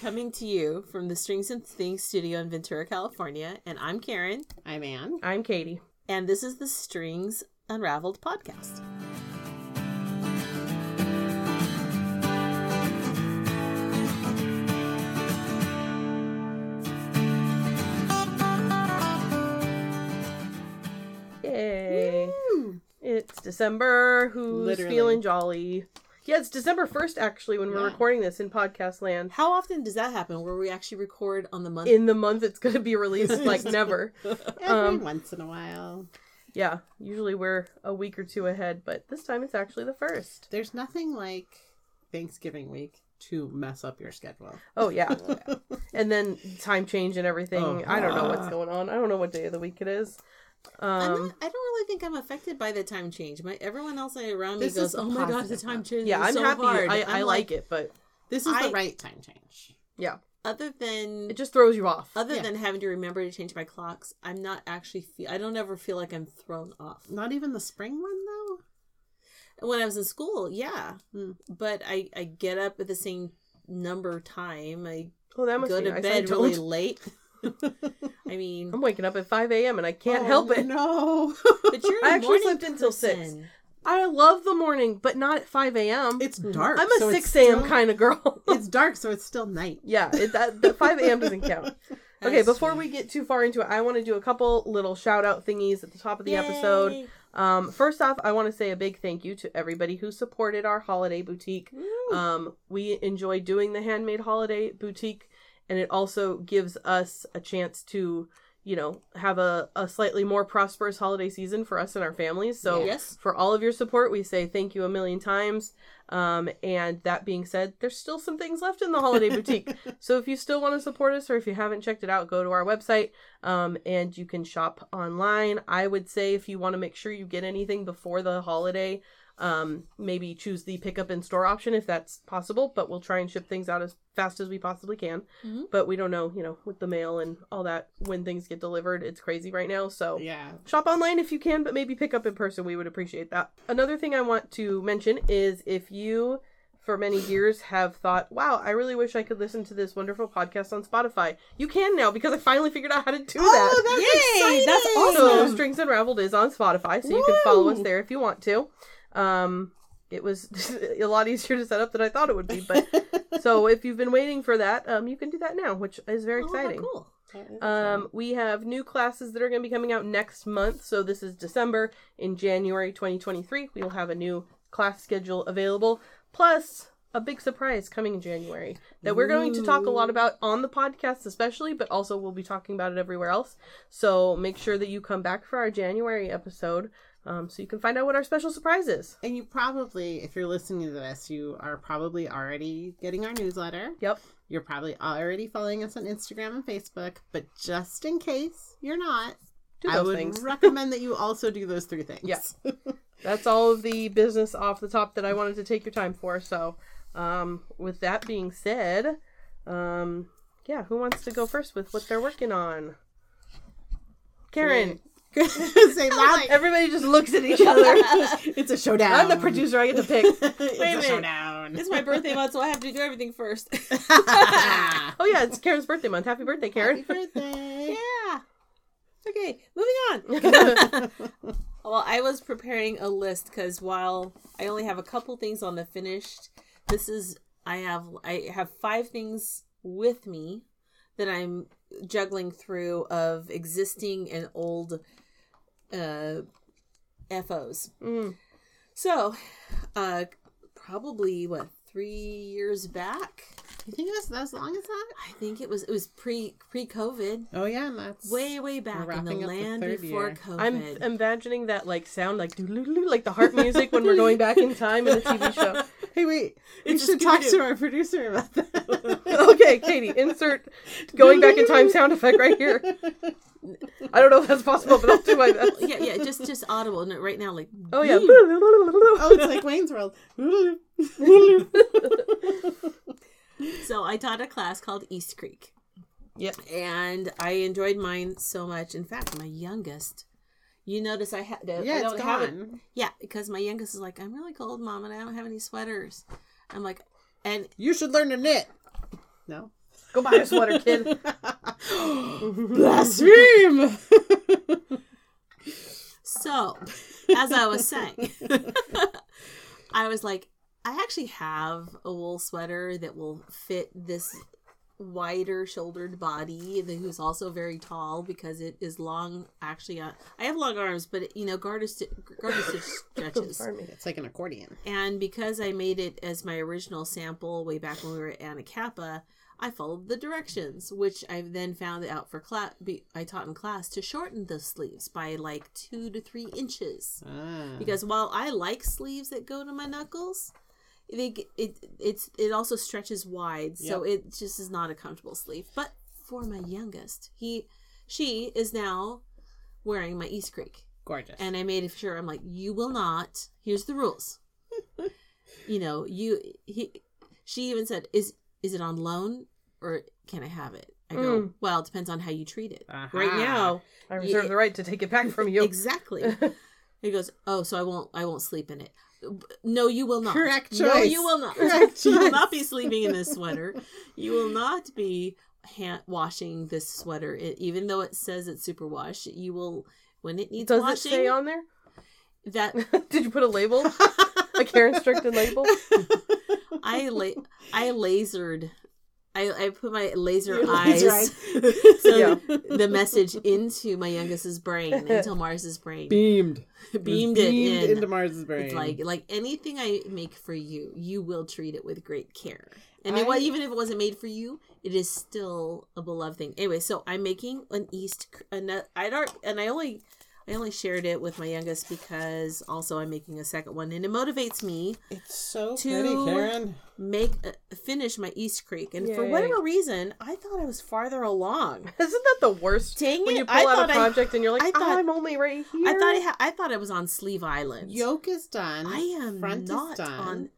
Coming to you from the Strings and Things studio in Ventura, California. And I'm Karen. I'm Anne. I'm Katie. And this is the Strings Unraveled podcast. Yay. It's December. Who's Literally. feeling jolly? Yeah, it's December 1st, actually, when we're Yeah. recording this in podcast land. How often does that happen where we actually record on the month? In the month it's going to be released, like never. Every Um, once in a while. Yeah, usually we're a week or two ahead, but this time it's actually the first. There's nothing like Thanksgiving week to mess up your schedule. Oh, yeah. and then time change and everything. Oh. I don't know what's going on. I don't know what day of the week it is. I'm Um, not, I don't really think I'm affected by the time change. My everyone else around me goes, "Oh my god, the time change!" yeah, is I'm so happy. hard." I, I like it, but This is I- the right time change. yeah, Other than it just throws you off. other Yeah. than having to remember to change my clocks, I'm not actually feel. I don't ever feel like I'm thrown off. Not even the spring one though. When I was in school, yeah, Hmm. but I I get up at the same number time. I Oh, that must go to nice. Bed really late. I mean, I'm waking up at 5 a.m. and I can't Oh, help it. No. but you're I actually slept until six. I love the morning, but not at 5 a.m. it's dark. I'm a so 6 a.m. kind of girl. It's dark, so it's still night. yeah, it, that, the 5 a.m. doesn't count. Okay, before true. we get too far into it, I want to do a couple little shout out thingies at the top of the episode. Um, first off, I want to say a big thank you to everybody who supported our holiday boutique. Um, we enjoy doing the handmade holiday boutique, and it also gives us a chance to, you know, have a, a slightly more prosperous holiday season for us and our families. So, Yes. for all of your support, we say thank you a million times. Um, and that being said, there's still some things left in the holiday boutique. So if you still want to support us or if you haven't checked it out, go to our website um, and you can shop online. I would say if you want to make sure you get anything before the holiday, um, maybe choose the pickup in store option if that's possible, but we'll try and ship things out as fast as we possibly can. Mhm. But we don't know, you know, with the mail and all that when things get delivered, it's crazy right now. So Yeah. shop online if you can, but maybe pick up in person. We would appreciate that. Another thing I want to mention is if you, for many years, have thought, wow, I really wish I could listen to this wonderful podcast on Spotify. You can now because I finally figured out how to do that. Oh, that's Yay, exciting. that's So awesome. Strings Unraveled is on Spotify, so you can follow us there if you want to. Um, it was a lot easier to set up than I thought it would be, but so if you've been waiting for that, um, you can do that now, which is very Oh, exciting. cool. Um, we have new classes that are going to be coming out next month. So this is December. In January 2023, we will have a new class schedule available. Plus, a big surprise coming in January that we're going to talk a lot about on the podcast, especially, but also we'll be talking about it everywhere else. So make sure that you come back for our January episode um, so you can find out what our special surprise is. And you probably, if you're listening to this, you are probably already getting our newsletter. Yep. You're probably already following us on Instagram and Facebook. But just in case you're not, Do I would things. recommend that you also do those three things. Yeah. That's all of the business off the top that I wanted to take your time for. So, um, with that being said, um, yeah, who wants to go first with what they're working on? Karen. Say loud. Everybody just looks at each other. it's a showdown. I'm the producer. I get to pick. it's Wait a a minute. showdown. It's my birthday month, so I have to do everything first. Oh yeah, it's Karen's birthday month. Happy birthday, Karen. Happy birthday. yeah. Okay, moving on. well, I was preparing a list because while I only have a couple things on the finished, this is I have I have five things with me that I'm juggling through of existing and old uh FOs. Mm. So, uh probably what 3 years back? You think it was as long as that? I think it was it was pre pre COVID. Oh yeah, and that's Way way back in the wrapping up the land before year. COVID. I'm imagining that like sound like doo-doo-doo, like the heart music when we're going back in time in a TV show. Hey, wait. We should talk to our producer about that. Okay, Katie, insert going back in time sound effect right here. I don't know if that's possible, but I'll do my best. yeah, yeah, just just audible and right now like Oh yeah. oh, it's like Wayne's World. so I taught a class called East Creek. Yep. And I enjoyed mine so much. In fact, my youngest, you notice I had to yeah, I it's don't have it. Yeah, because my youngest is like, I'm really cold, mom, and I don't have any sweaters. I'm like, and You should learn to knit. No. Go buy a sweater, kid. Blaspheme! So, as I was saying, I was like, I actually have a wool sweater that will fit this wider shouldered body that- who's also very tall because it is long actually uh, i have long arms but it, you know garter, sti- garter stitch stretches Pardon me. it's like an accordion. and because i made it as my original sample way back when we were at anacapa i followed the directions which i then found out for class i taught in class to shorten the sleeves by like two to three inches Ah. because while I like sleeves that go to my knuckles, they it it's it also stretches wide, so it just is not a comfortable sleeve. But for my youngest, he she is now wearing my East Creek, gorgeous. and I made sure I'm like, you will not. Here's the rules. you know, you he she even said, is is it on loan or can I have it? I go, Mm. well, it depends on how you treat it. Aha. Right now, I reserve Yeah. the right to take it back from you. Exactly. he goes, "Oh, so I won't I won't sleep in it." No, you will not. Correct choice. No, you will not. Correct you will not be sleeping in this sweater. You will not be hand washing this sweater, it, even though it says it's super wash. You will when it needs Does it washing. say on there? that Did you put a label? a care instructed label? I la- I lasered. I, I put my laser Your eyes, laser so Yeah. the message into my youngest's brain, into Mars's brain, beamed. beamed, it beamed in. into Mars's brain. It's like like anything I make for you, you will treat it with great care. And it, I- wa- even if it wasn't made for you, it is still a beloved thing. Anyway, so I'm making an East. An, I don't, and I only I only shared it with my youngest because also I'm making a second one, and it motivates me it's so to- pretty, Karen. make uh, finish my East Creek. And for whatever reason, I thought I was farther along. Isn't that the worst? Dang when it, you I pull out thought a I- project and you're like, I thought- oh, I'm only right here. I thought I, ha- I thought I was on Sleeve Island. Yoke is done. I am Front not is done. on.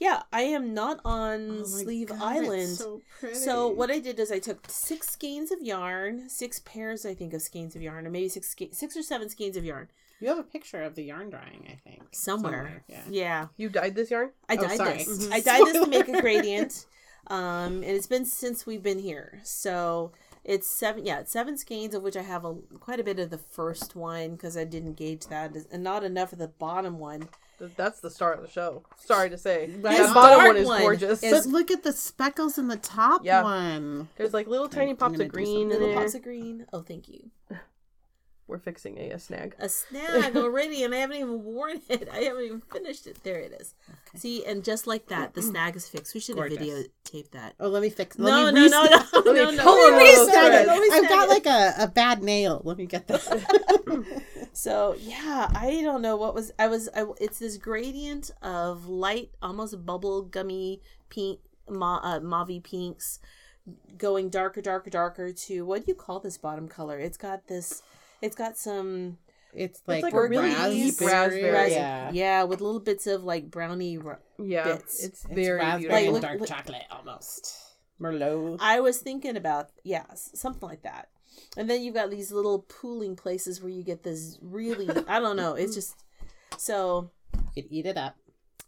Yeah, I am not on Oh Sleeve God, it's Island. So, pretty. So what I did is I took six skeins of yarn, six pairs I think of skeins of yarn, or maybe six ske- six or seven skeins of yarn you have a picture of the yarn drying, I think. somewhere. Yeah. yeah. You dyed this yarn? I Oh, dyed sorry. this. Mhm. I dyed this to make a gradient, um, and it's been since we've been here. So it's seven. Yeah, it's seven skeins of which I have a quite a bit of the first one because I didn't gauge that, and not enough of the bottom one. Th- That's the star of the show. Sorry to say. Right that bottom one is one gorgeous. is- But look at the speckles in the top Yeah. one. There's like little tiny I'm pops of do green in Little there. pops of green. Oh, thank you. We're fixing a, a snag. a snag already and I haven't even worn it. I haven't even finished it. There it is. See, and just like that, the snag is fixed. We should have Gorgeous. videotaped that. Oh, let me fix. Let No, me no, no, resnag- no, Let me no, no. pull Let it me over. resnag Resnag it. Let me. I've got it. like a, a bad nail. Let me get that. So yeah, I don't know what was. I was. I, it's this gradient of light, almost bubble gummy pink, ma, uh, mauve pinks, going darker, darker, darker to what do you call this bottom color? It's got this. It's got some It's like, like a really raspberry. deep raspberry. Yeah. yeah, with little bits of like brownie. ra- Yeah, Bits. it's It's very raspberry beautiful. Like, look- dark look- chocolate almost. Merlot. I was thinking about yeah, something like that. And then you've got these little pooling places where you get this really. I don't know. It's just so. You could eat it up.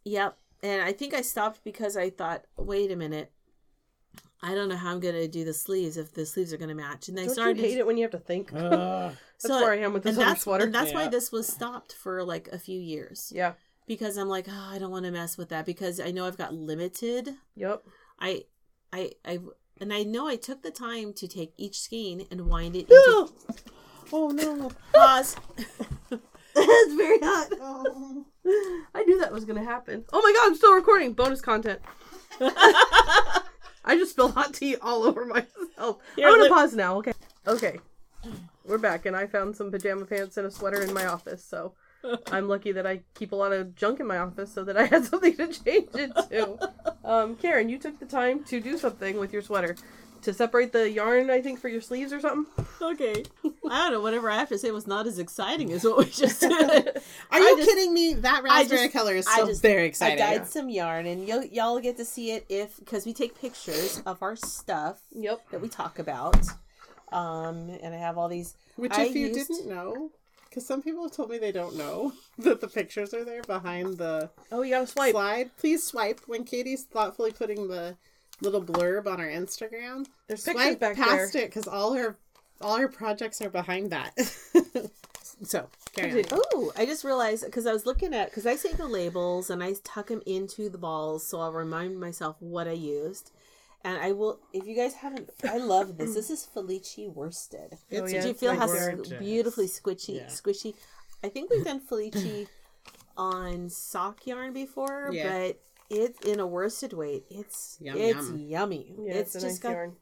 Yep. And I think I stopped because I thought, wait a minute. I don't know how I'm going to do the sleeves if the sleeves are going to match. And I Don't started you hate it when you have to think? Ugh. That's where I am with this and other that's, sweater. And that's why this was stopped for like a few years. Yeah. Because I'm like, oh, I don't want to mess with that because I know I've got limited. Yep. I, I, I, and I know I took the time to take each skein and wind it into oh no. pause. it's very hot. Oh. I knew that was gonna happen. Oh my god, I'm still recording. Bonus content. I just spilled hot tea all over myself. Here, I'm gonna pause now. Okay. Okay. We're back, and I found some pajama pants and a sweater in my office. So I'm lucky that I keep a lot of junk in my office, so that I had something to change it to. Um, Karen, you took the time to do something with your sweater to separate the yarn. I think for your sleeves or something. Okay. I don't know. Whatever I have to say was not as exciting as what we just did. Are I you just- kidding me? That I raspberry just- color is I so just- very I exciting. dyed some yarn, and y'all, y'all get to see it if because we take pictures of our stuff Yep. that we talk about. Um, and I have all these. Which, I if you used- didn't know, because some people have told me they don't know that the pictures are there behind the Oh, you gotta swipe. slide. Please swipe when Katie's thoughtfully putting the little blurb on our Instagram. There's pictures Swipe back past there. it because all her all her projects are behind that. so carry on. Oh, I just realized because I was looking at because I say the labels and I tuck them into the balls, so I'll remind myself what I used. And I will, if you guys haven't, I love this. This is Felici worsted. Oh, It's yeah, Did you feel my how gorgeous. beautifully squishy, Yeah. squishy? I think we've done Felici on sock yarn before, Yeah. but it in a worsted weight, it's Yum, it's yum. yummy. Yeah, it's, it's, just nice got yarn.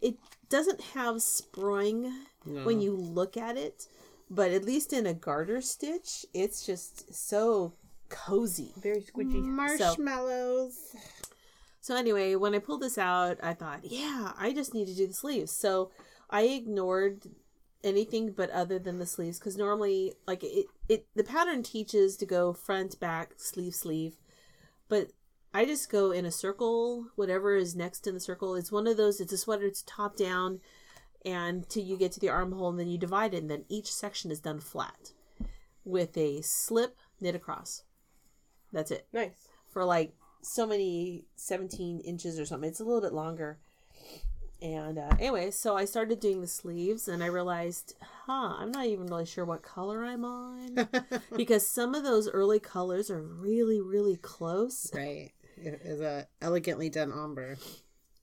it doesn't have spring when you look at it, but at least in a garter stitch, it's just so cozy. Very squishy. marshmallows. So anyway, when I pulled this out, I thought, yeah, I just need to do the sleeves. So I ignored anything but other than the sleeves because normally, like it, it, the pattern teaches to go front, back, sleeve, sleeve, but I just go in a circle. Whatever is next in the circle, it's one of those. It's a sweater. It's top down, and till you get to the armhole, and then you divide it, and then each section is done flat with a slip knit across. That's it Nice. for like so many 17 inches or something. It's a little bit longer. And uh, anyway, so I started doing the sleeves and I realized, huh, I'm not even really sure what color I'm on because some of those early colors are really, really close. Right. It is a elegantly done ombre.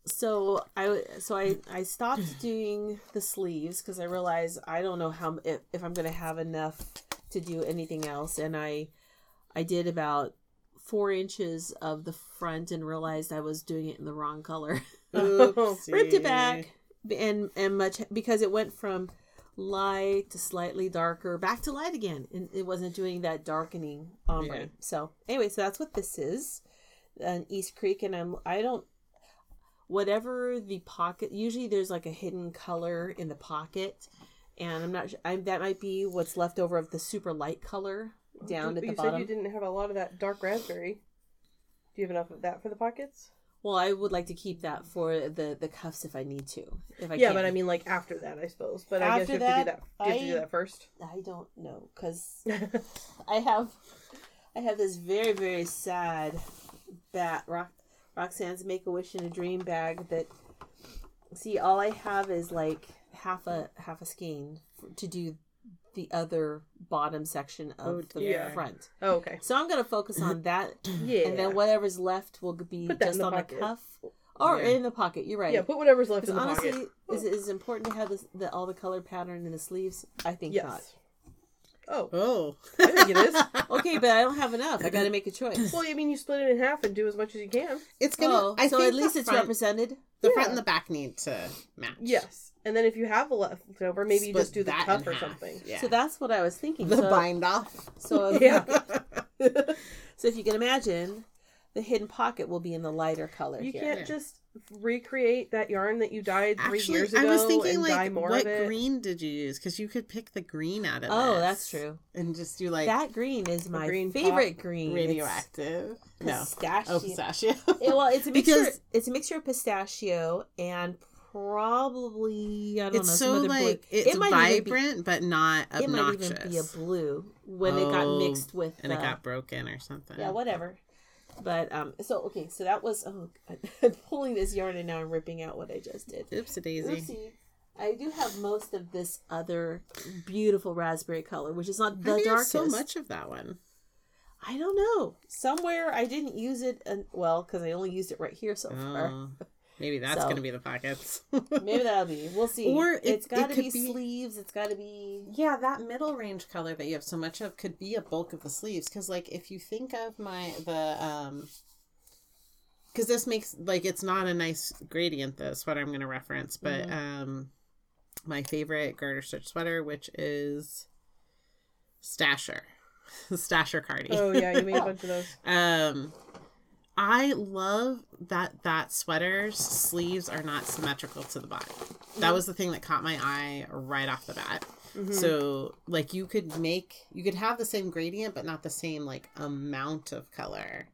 So I so I I stopped doing the sleeves because I realized I don't know how if, if I'm gonna have enough to do anything else, and I I did about four inches of the front and realized I was doing it in the wrong color. Ripped it back and and much because it went from light to slightly darker back to light again and it wasn't doing that darkening ombre Yeah. so anyway so that's what this is an east creek and i'm i don't whatever the pocket usually there's like a hidden color in the pocket and i'm not sure I'm, that might be what's left over of the super light color down you, at the you bottom said you didn't have a lot of that dark raspberry. Do you have enough of that for the pockets? Well i would like to keep that for the the cuffs if i need to if i yeah, can. but I mean like after that, I suppose. But I guess you have to do that, that. You have to do that first. I don't know because I have I have this very very sad bat rock Roxanne's Make a Wish in a Dream bag that see all I have is like half a half a skein to do the other bottom section of Oh, the dear. front. Oh, okay. So I'm gonna focus on that, Yeah. and then whatever's left will be Put that in just the on pocket. the cuff or Yeah. in the pocket. You're right. Yeah, put whatever's left in the honestly, pocket. Honestly, is it is important to have this, the all the color pattern in the sleeves? I think Yes. not. Oh, Oh. I think it is. Okay, but I don't have enough. I got to make a choice. well, I mean, you split it in half and do as much as you can. It's gonna. Oh, I so think at least the it's front, represented. The Yeah. front and the back need to match. Yes. And then if you have a leftover, maybe you just do the that cuff or half. something. Yeah. So that's what I was thinking. the so, bind off. So if, Yeah. so if you can imagine, the hidden pocket will be in the lighter color You here. can't Yeah. just recreate that yarn that you dyed three Actually, years ago I was thinking and dye like, more what of it. green did you use? Because you could pick the green out of Oh, this that's true. and just do like that green is my green favorite green. It's radioactive. No, pistachio. oh pistachio. Yeah, well, it's a mixture. Because- it's a mixture of pistachio and probably I don't know. it's know. so some other like blue. it's it might even be- vibrant but not obnoxious. It might even be a blue when it got Oh, mixed with and it uh, got broken or something. yeah whatever but um so okay so that was oh i'm pulling this yarn and now i'm ripping out what i just did Oopsie daisy. Oopsie. i do have most of this other beautiful raspberry color which is not the Why do you have darkest so much of that one. i don't know somewhere i didn't use it and well because i only used it right here so far Oh, maybe that's So. gonna be the pockets. maybe that'll be we'll see Or it- it's got to be, be- sleeves it's got to be Yeah, that middle range color that you have so much of could be a bulk of the sleeves. Because, like, if you think of my the um, because this makes like it's not a nice gradient. The sweater I'm going to reference, but um, my favorite garter stitch sweater, which is Stasher, Stasher Cardi. Oh yeah, you made a bunch of those. Um, I love that that sweater's sleeves are not symmetrical to the body. That was the thing that caught my eye right off the bat. So, like, you could make you could have the same gradient, but not the same like amount of color.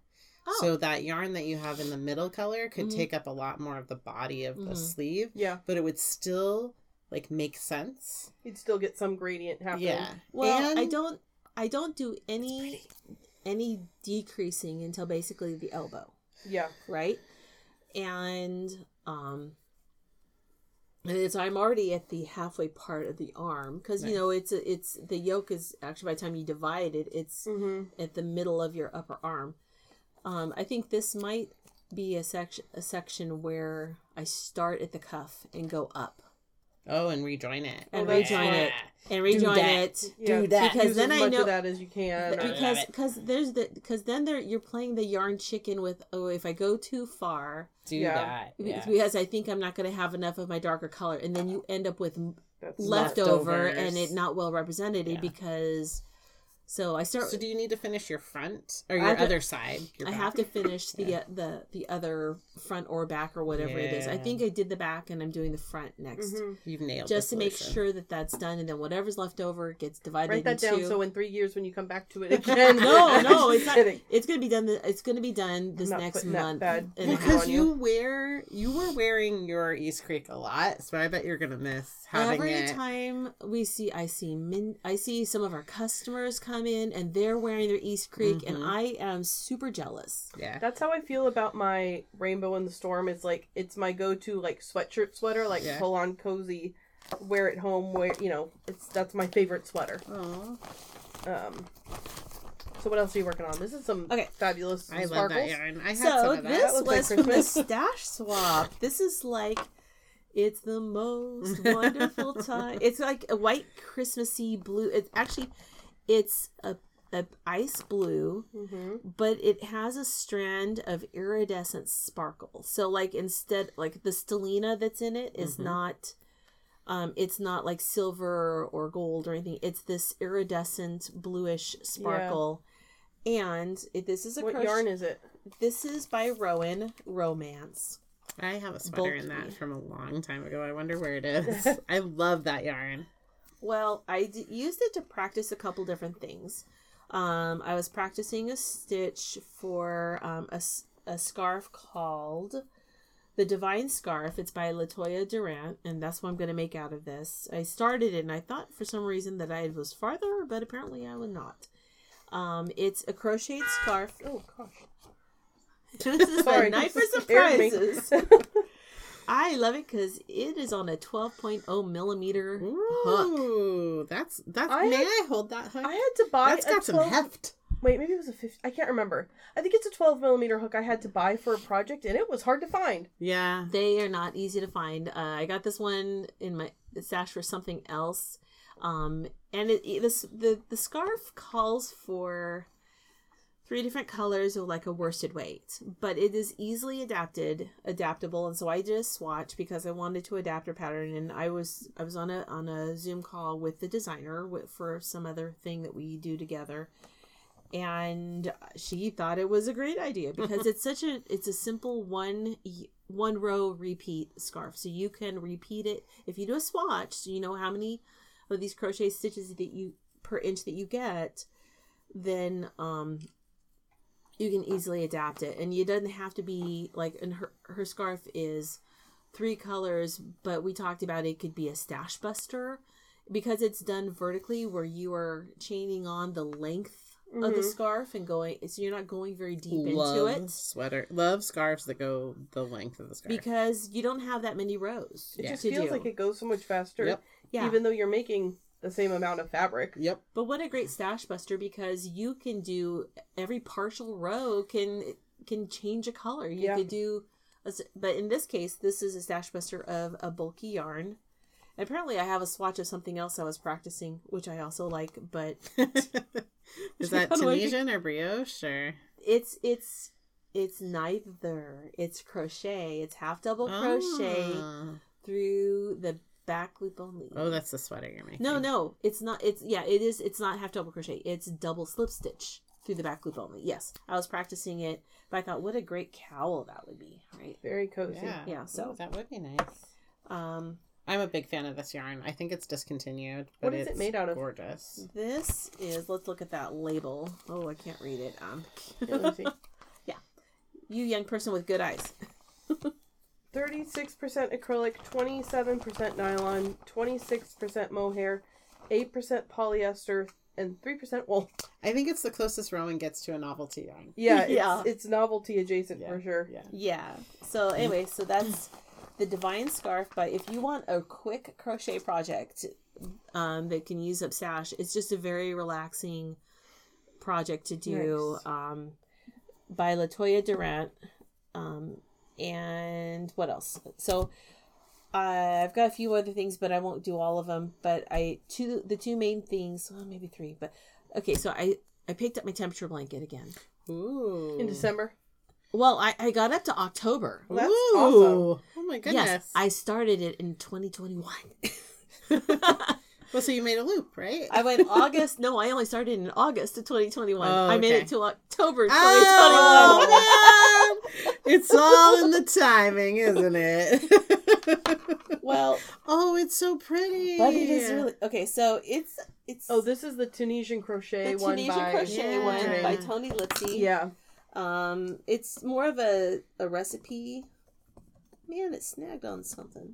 Oh. So that yarn that you have in the middle color could Mhm. take up a lot more of the body of the Mhm. sleeve, Yeah, but it would still like make sense. you'd still get some gradient happening. Yeah. well i don't i don't do any any decreasing until basically the elbow Yeah. right? and um and it's i'm already at the halfway part of the arm because you know it's a, it's the yoke is actually by the time you divide it it's Mm-hmm. at the middle of your upper arm um i think this might be a section a section where i start at the cuff and go up Oh, and rejoin it. and Oh, rejoin smart. it and rejoin that. it Yeah, Do that. because Use then as I much know- of that as you can. Because because there's the because then there you're playing the yarn chicken with oh if I go too far Do Yeah. that. Yeah. because I think I'm not going to have enough of my darker color and then you end up with leftover Leftovers. and it not well represented Yeah. because so I start So do you need to finish your front or your have to- other side? Your I have to finish the uh, the the other front or back or whatever it is. I think I did the back and I'm doing the front next. Mhm. You've nailed Just the to make sure that that's done, and then whatever's left over gets divided Write that into. down so in three years when you come back to it again. no, no, it's not. It's gonna be done. th- It's gonna be done this next month. bad and a half. Because you you. wear you were wearing your East Creek a lot, so I bet you're gonna miss having Every it. time we see, I see min, I see some of our customers come in and they're wearing their East Creek, and Mhm. I am super jealous. Yeah. That's how I feel about my Rainbow in the Storm. It's like it's my go-to like sweatshirt sweater, like Yeah. full on cozy, wear it home. Wear you know, it's that's my favorite sweater. Aw. Um, so what else are you working on? This is some Okay. fabulous I love sparkles. that yarn. I had some So of that. this looks like was from the stash swap. This is like. It's the most wonderful time. It's like a white Christmassy blue. It's actually, it's a, a ice blue hmm but it has a strand of iridescent sparkle. So like instead like the stellina that's in it is Mhm. not um it's not like silver or gold or anything. It's this iridescent bluish sparkle. And it, this is a What crochet- yarn is it? This is by Rowan Romance. I have a sweater in that from a long time ago. I wonder where it is. I love that yarn. Well, I d- used it to practice a couple different things. Um, I was practicing a stitch for um, a, a scarf called The Divine Scarf. It's by Latoya Durant, and that's what I'm going to make out of this. I started it, and I thought for some reason that I was farther, but apparently I was not. Um, it's a crocheted scarf. Oh gosh. this is Sorry, a night for you scared me. surprises. I love it because it is on a 12.0 millimeter hook. Ooh, that's that's. I may had- I hold that hook? I had to buy. That's a got some heft. Wait, maybe it was a 50. I can't remember. I think it's a 12 millimeter hook I had to buy for a project, and it was hard to find. Yeah. They are not easy to find. Uh, I got this one in my stash for something else, um, and it, it- this the the scarf calls for three different colors of like a worsted weight, but it is easily adapted, adaptable, and so I did a swatch because I wanted to adapt her pattern, and I was I was on a on a Zoom call with the designer for some other thing that we do together. And she thought it was a great idea because it's such a it's a simple one one row repeat scarf, so you can repeat it if you do a swatch. So you know how many of these crochet stitches that you per inch that you get, then um you can easily adapt it and you doesn't have to be like and her her scarf is three colors but we talked about it could be a stash buster because it's done vertically where you are chaining on the length of the Mhm. scarf and going so you're not going very deep love into it sweater. Love scarves that go the length of the scarf. because you don't have that many rows It Yeah. just feels do. like it goes so much faster, Yep. yeah even though you're making the same amount of fabric. Yep. But what a great stash buster because you can do every partial row can can change a color. You Yeah. could do, a s- but in this case, this is a stash buster of a bulky yarn. And apparently, I have a swatch of something else I was practicing, which I also like. But Is that How do I do- Tunisian or brioche or? it's it's it's neither. It's crochet. It's half double crochet Ah. through the back loop only. Oh, that's the sweater you're making. No, no, it's not. It's yeah, it is. It's not half double crochet. It's double slip stitch through the back loop only. Yes, I was practicing it, but I thought, what a great cowl that would be, right? Very cozy. Yeah. Yeah, so- Ooh, that would be nice. Um, I'm a big fan of this yarn. I think it's discontinued. But What is it it's made out of? Gorgeous. this is. Let's look at that label. Oh, I can't read it. Um, Yeah, let me see. you young person with good eyes. 36% acrylic, 27% nylon, 26% mohair, 8% polyester, and three percent wool. I think it's the closest Rowan gets to a novelty yarn. Yeah, Yeah. It's, it's novelty adjacent Yeah. for sure. Yeah. Yeah. So anyway, so that's the Divine Scarf. But if you want a quick crochet project um, that can use up sash, it's just a very relaxing project to do. Nice. Um, by Latoya Durant. Um, and what else? So uh, I've got a few other things, but I won't do all of them. But I two the two main things, well, maybe three. But okay, so I I picked up my temperature blanket again. Ooh. In December. Well, I, I got up to October. Well, that's Ooh. awesome. Oh my goodness. Yes, I started it in 2021. well, so you made a loop, right? I went August. No, I only started in August of 2021. Oh, I made it to October 2021. Oh, it's all in the timing, isn't it? well, oh, it's so pretty. but it is really okay. So it's it's Oh, this is the Tunisian crochet the one Tunisian by crochet Yeah. one by Toni Lipsey. Yeah. Um, it's more of a a recipe. Man, it snagged on something.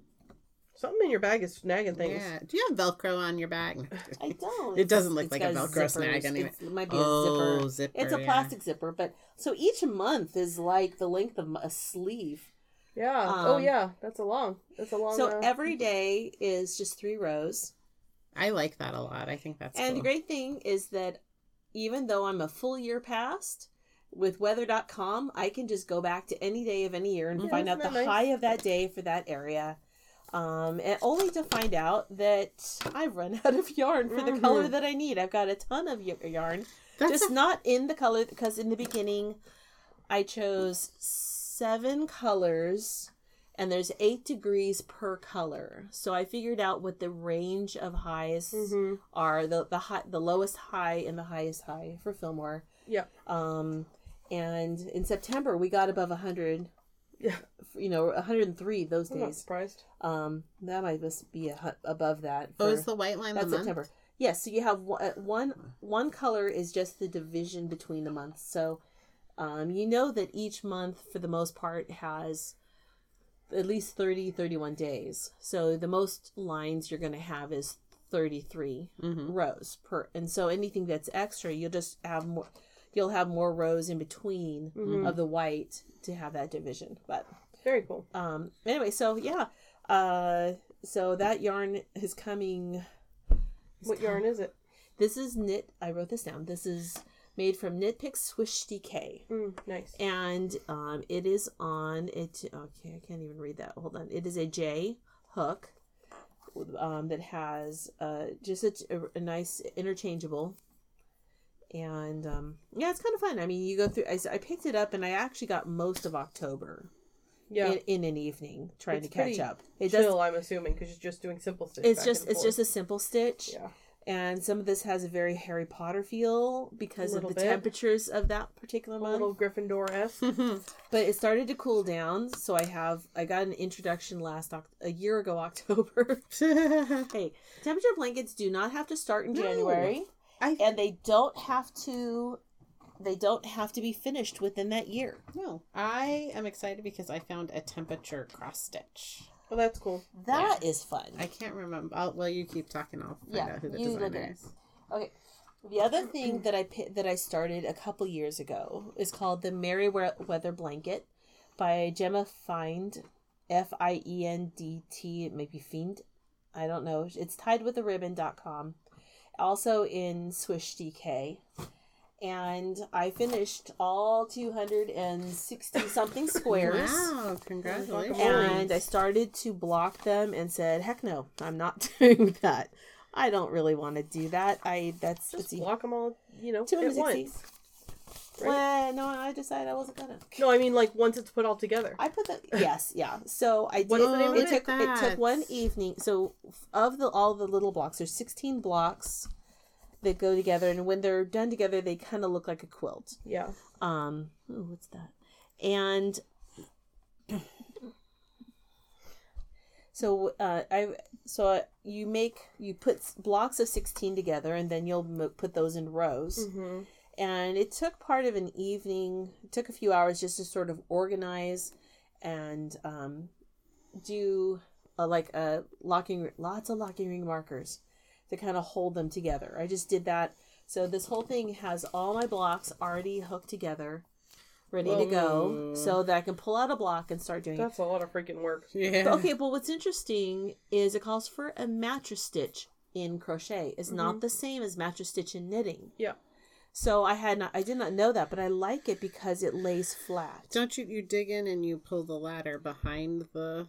Something in your bag is snagging things. Yeah. Do you have Velcro on your bag? I don't. It doesn't look It's like a Velcro zippers. snag anyway. It's- It might be Oh, a zipper. zipper, It's a yeah. plastic zipper, but so each month is like the length of a sleeve. Yeah. oh Um, yeah. That's a long. That's a long. So uh, every day is just three rows. I like that a lot. I think that's And cool. the great thing is that even though I'm a full year past, with weather.com, I can just go back to any day of any year and Yeah, find out the nice? high of that day for that area. Um, and only to find out that I've run out of yarn for the Mhm. color that I need. I've got a ton of y- yarn, That's just a- not in the color because in the beginning I chose seven colors and there's eight degrees per color. So I figured out what the range of highs Mhm. are the the high, the lowest high and the highest high for Fillmore. Yeah. Um, and in September we got above hundred. Yeah. You know, 103 those I'm not days. surprised. Um, that might just be a, hu- above that. oh, for- is the white line the that's month? September. Yes, so you have one, uh, one one color is just the division between the months. So, um, you know that each month for the most part has at least 30 31 days. So the most lines you're going to have is 33 Mhm. rows per and so anything that's extra you'll just have more you'll have more rows in between Mhm. of the white to have that division. But Very cool. um anyway, so yeah. Uh so that yarn is coming What yarn is it? this is knit. I wrote this down. This is made from Knit Pick Swish DK, Mm, nice. and um, it is on it. Okay, I can't even read that. Hold on. It is a J hook um, that has uh, just a, a nice interchangeable. And um, yeah, it's kind of fun. I mean, you go through. I, I picked it up, and I actually got most of October Yeah. in, in an evening trying It's to catch up. It Chill, does. I'm assuming, because you're just doing simple stitch. It's just it's just a simple stitch yeah. and some of this has a very Harry Potter feel because of the bit. temperatures of that particular A month. little Gryffindor esque. But it started to cool down, so I have I got an introduction last a year ago October. hey, temperature blankets do not have to start in No. January, I and they don't have to they don't have to be finished within that year. no. I am excited because I found a temperature cross stitch. well, that's cool. That is fun. I can't remember. I'll, well, you keep talking. I'll find Yeah, out who the you look at designer it. is. Okay. The other thing that I that I started a couple years ago is called the Merryweather Blanket by Gemma Find, F I E N D T. It may be Fiend. I don't know. It's tied with a ribbon.com. Also in Swish DK. And I finished all 260 something squares. Wow! Congratulations. And I started to block them and said, "Heck no, I'm not doing that. I don't really want to do that. I that's Just block them all, you know, at 260. Once. Well, no, I decided I wasn't gonna. No, I mean like once it's put all together. I put the yes, yeah. So I did. What's the name of it it? took it took one evening. So of the all the little blocks, there's 16 blocks that go together, and when they're done together, they kind of look like a quilt. Yeah. Um, ooh, what's that? And so uh, I so uh, you make you put blocks of sixteen together, and then you'll m- put those in rows. Mm-hmm. And it took part of an evening. It took a few hours just to sort of organize and um, do a, like a locking lots of locking ring markers to kind of hold them together. I just did that So this whole thing has all my blocks already hooked together, ready to go, so that I can pull out a block and start doing it. That's a lot of freaking work. Yeah. But okay, but what's interesting is it calls for a mattress stitch in crochet. It's not the same as mattress stitch in knitting. Yeah. So I had not, I did not know that, but I like it because it lays flat. Don't you you dig in and you pull the ladder behind the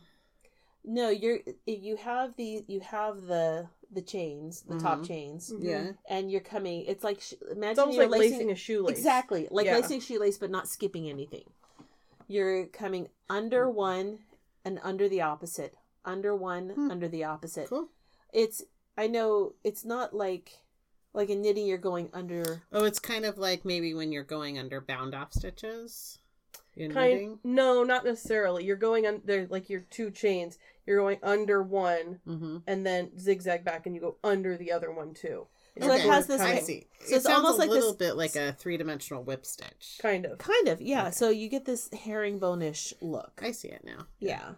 No, you're you have the you have the the chains, the top mm-hmm. chains, mm-hmm. yeah. and you're coming. It's like imagine It's almost you're like lacing, lacing a shoelace. exactly like Yeah. lacing shoelace, but not skipping anything. You're coming under mm-hmm. one and under the opposite, under one, Hmm. under the opposite. Cool. It's I know it's not like like in knitting you're going under. Oh, it's kind of like maybe when you're going under bound off stitches in Kind knitting. no, not necessarily. You're going under like your two chains. You're going under one Mm-hmm. and then zigzag back, and you go under the other one too. So it has this- I see. So it it's sounds almost a like little this- bit like a three dimensional whip stitch. kind of. Kind of, yeah. So you get this herringbone-ish look. I see it now. Yeah.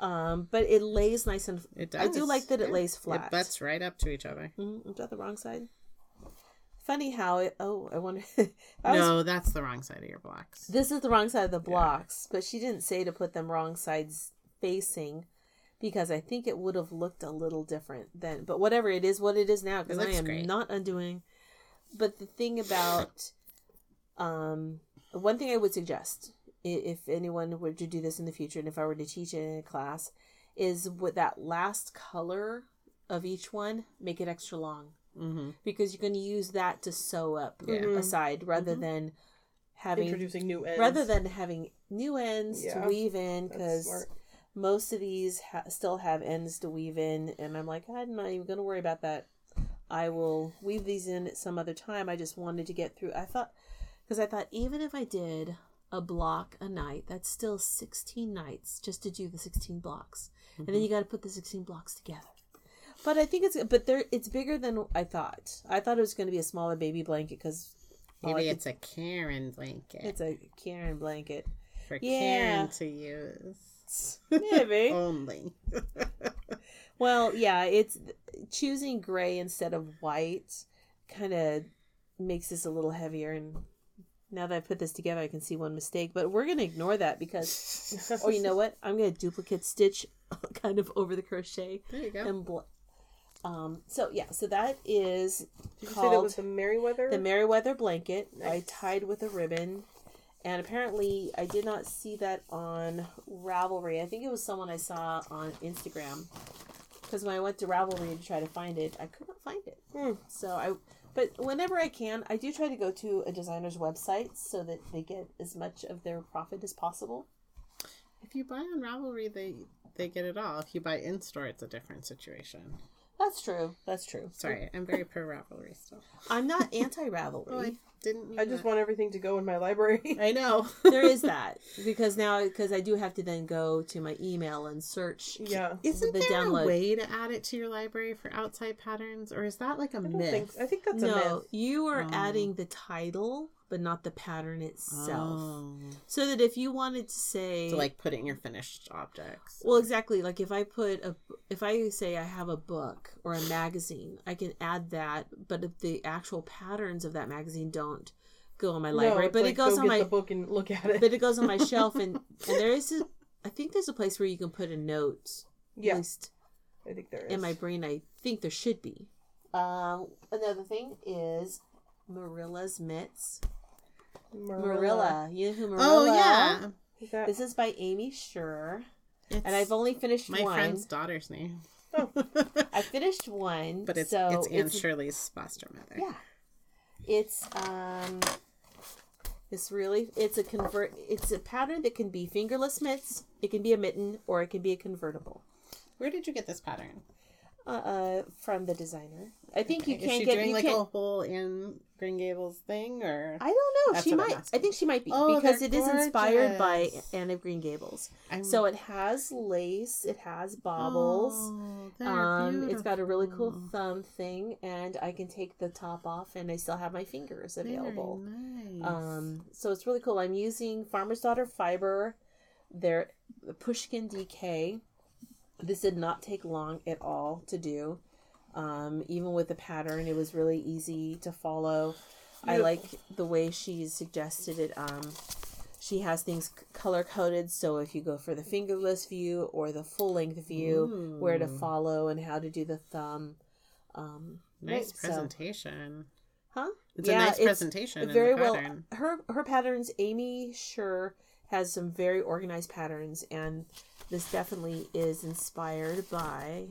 Um, but it lays nice and It does. I do like that it Yeah. lays flat. It butts right up to each other. Mm, is that the wrong side? Funny how it. Oh, I wonder. I was- no, that's the wrong side of your blocks. this is the wrong side of the blocks, but she didn't say to put them wrong sides facing, because I think it would have looked a little different then. But whatever, it is what it is now. Because I am great. not undoing. But the thing about, um, one thing I would suggest, if anyone were to do this in the future, and if I were to teach it in a class, is with that last color of each one, make it extra long Mm-hmm. because you're going to use that to sew up Yeah. Mhm. aside rather Mhm. than having Introducing new ends. rather than having new ends Yeah, to weave in because most of these ha- still have ends to weave in and i'm like i'm not even going to worry about that i will weave these in at some other time i just wanted to get through i thought because i thought even if i did a block a night that's still 16 nights just to do the 16 blocks. And Mm-hmm. then you got to put the 16 blocks together. But i think it's but there it's bigger than i thought. I thought it was going to be a smaller baby blanket because Maybe it's a Karen blanket. It's a karen blanket. For yeah. Karen to use. Maybe. Only. Well, yeah, it's choosing gray instead of white kind of makes this a little heavier and now that I put this together I can see one mistake, but we're going to ignore that because oh, you know what? I'm going to duplicate stitch kind of over the crochet There you go. and bl- um so yeah, so that is Did you say that called was the Merriweather? the Merriweather blanket. I tied with a ribbon. And apparently, I did not see that on Ravelry. I think it was someone I saw on Instagram. Because when I went to Ravelry to try to find it, I could not find it. Hmm. So I, but whenever I can, I do try to go to a designer's website so that they get as much of their profit as possible. If you buy on Ravelry, they they get it all. If you buy in store, it's a different situation. That's true. That's true. Sorry, I'm very pro Ravelry still. I'm not anti Ravelry. Oh, I didn't. mean I just that. want everything to go in my library. I know. there is that because now because I do have to then go to my email and search. yeah. Isn't the there download. a way to add it to your library for outside patterns, or is that like a I don't myth? think I think that's a no, myth. you are Oh. adding the title, but not the pattern itself. Oh. So that if you wanted to say, To like put it in your finished objects. well, exactly, like if I put a, if I say I have a book or a magazine, I can add that. But if the actual patterns of that magazine don't go on my No, library, it's but like, it goes go on get my, the book and look at it. but it goes on my shelf, and and there is, a, I think there's a place where you can put a note. At yeah, least I think there is. in my brain, I think there should be. Um, another thing is Marilla's mitts. Marilla. You know who Marilla? Oh yeah, that- This is by Amy Schur. It's And I've only finished one. my one. friend's daughter's name. Oh. I finished one. but it's so it's Anne it's, Shirley's foster mother. Yeah. It's um it's really it's a convert it's a pattern that can be fingerless mitts, it can be a mitten, or it can be a convertible. Where did you get this pattern? Uh, uh from the designer. I think you can't she get doing you like can't a whole Anne Green Gables thing, or I don't know. She might. I think she might be Oh, because it is inspired by gorgeous. Anne of Green Gables. I'm, So it has lace, it has bobbles. Oh, um, it's got a really cool thumb thing, and I can take the top off, and I still have my fingers available. nice. Um, so it's really cool. I'm using Farmer's Daughter fiber. Their Pishkun DK. This did not take long at all to do. Um, even with the pattern, it was really easy to follow. I like the way she's suggested it. Um, she has things color coded, so if you go for the fingerless view or the full length view, where to follow and how to do the thumb. Um, Nice right, so- presentation. huh? It's a nice presentation. Very well. Her her patterns. Amy Schur has some very organized patterns, and this definitely is inspired by.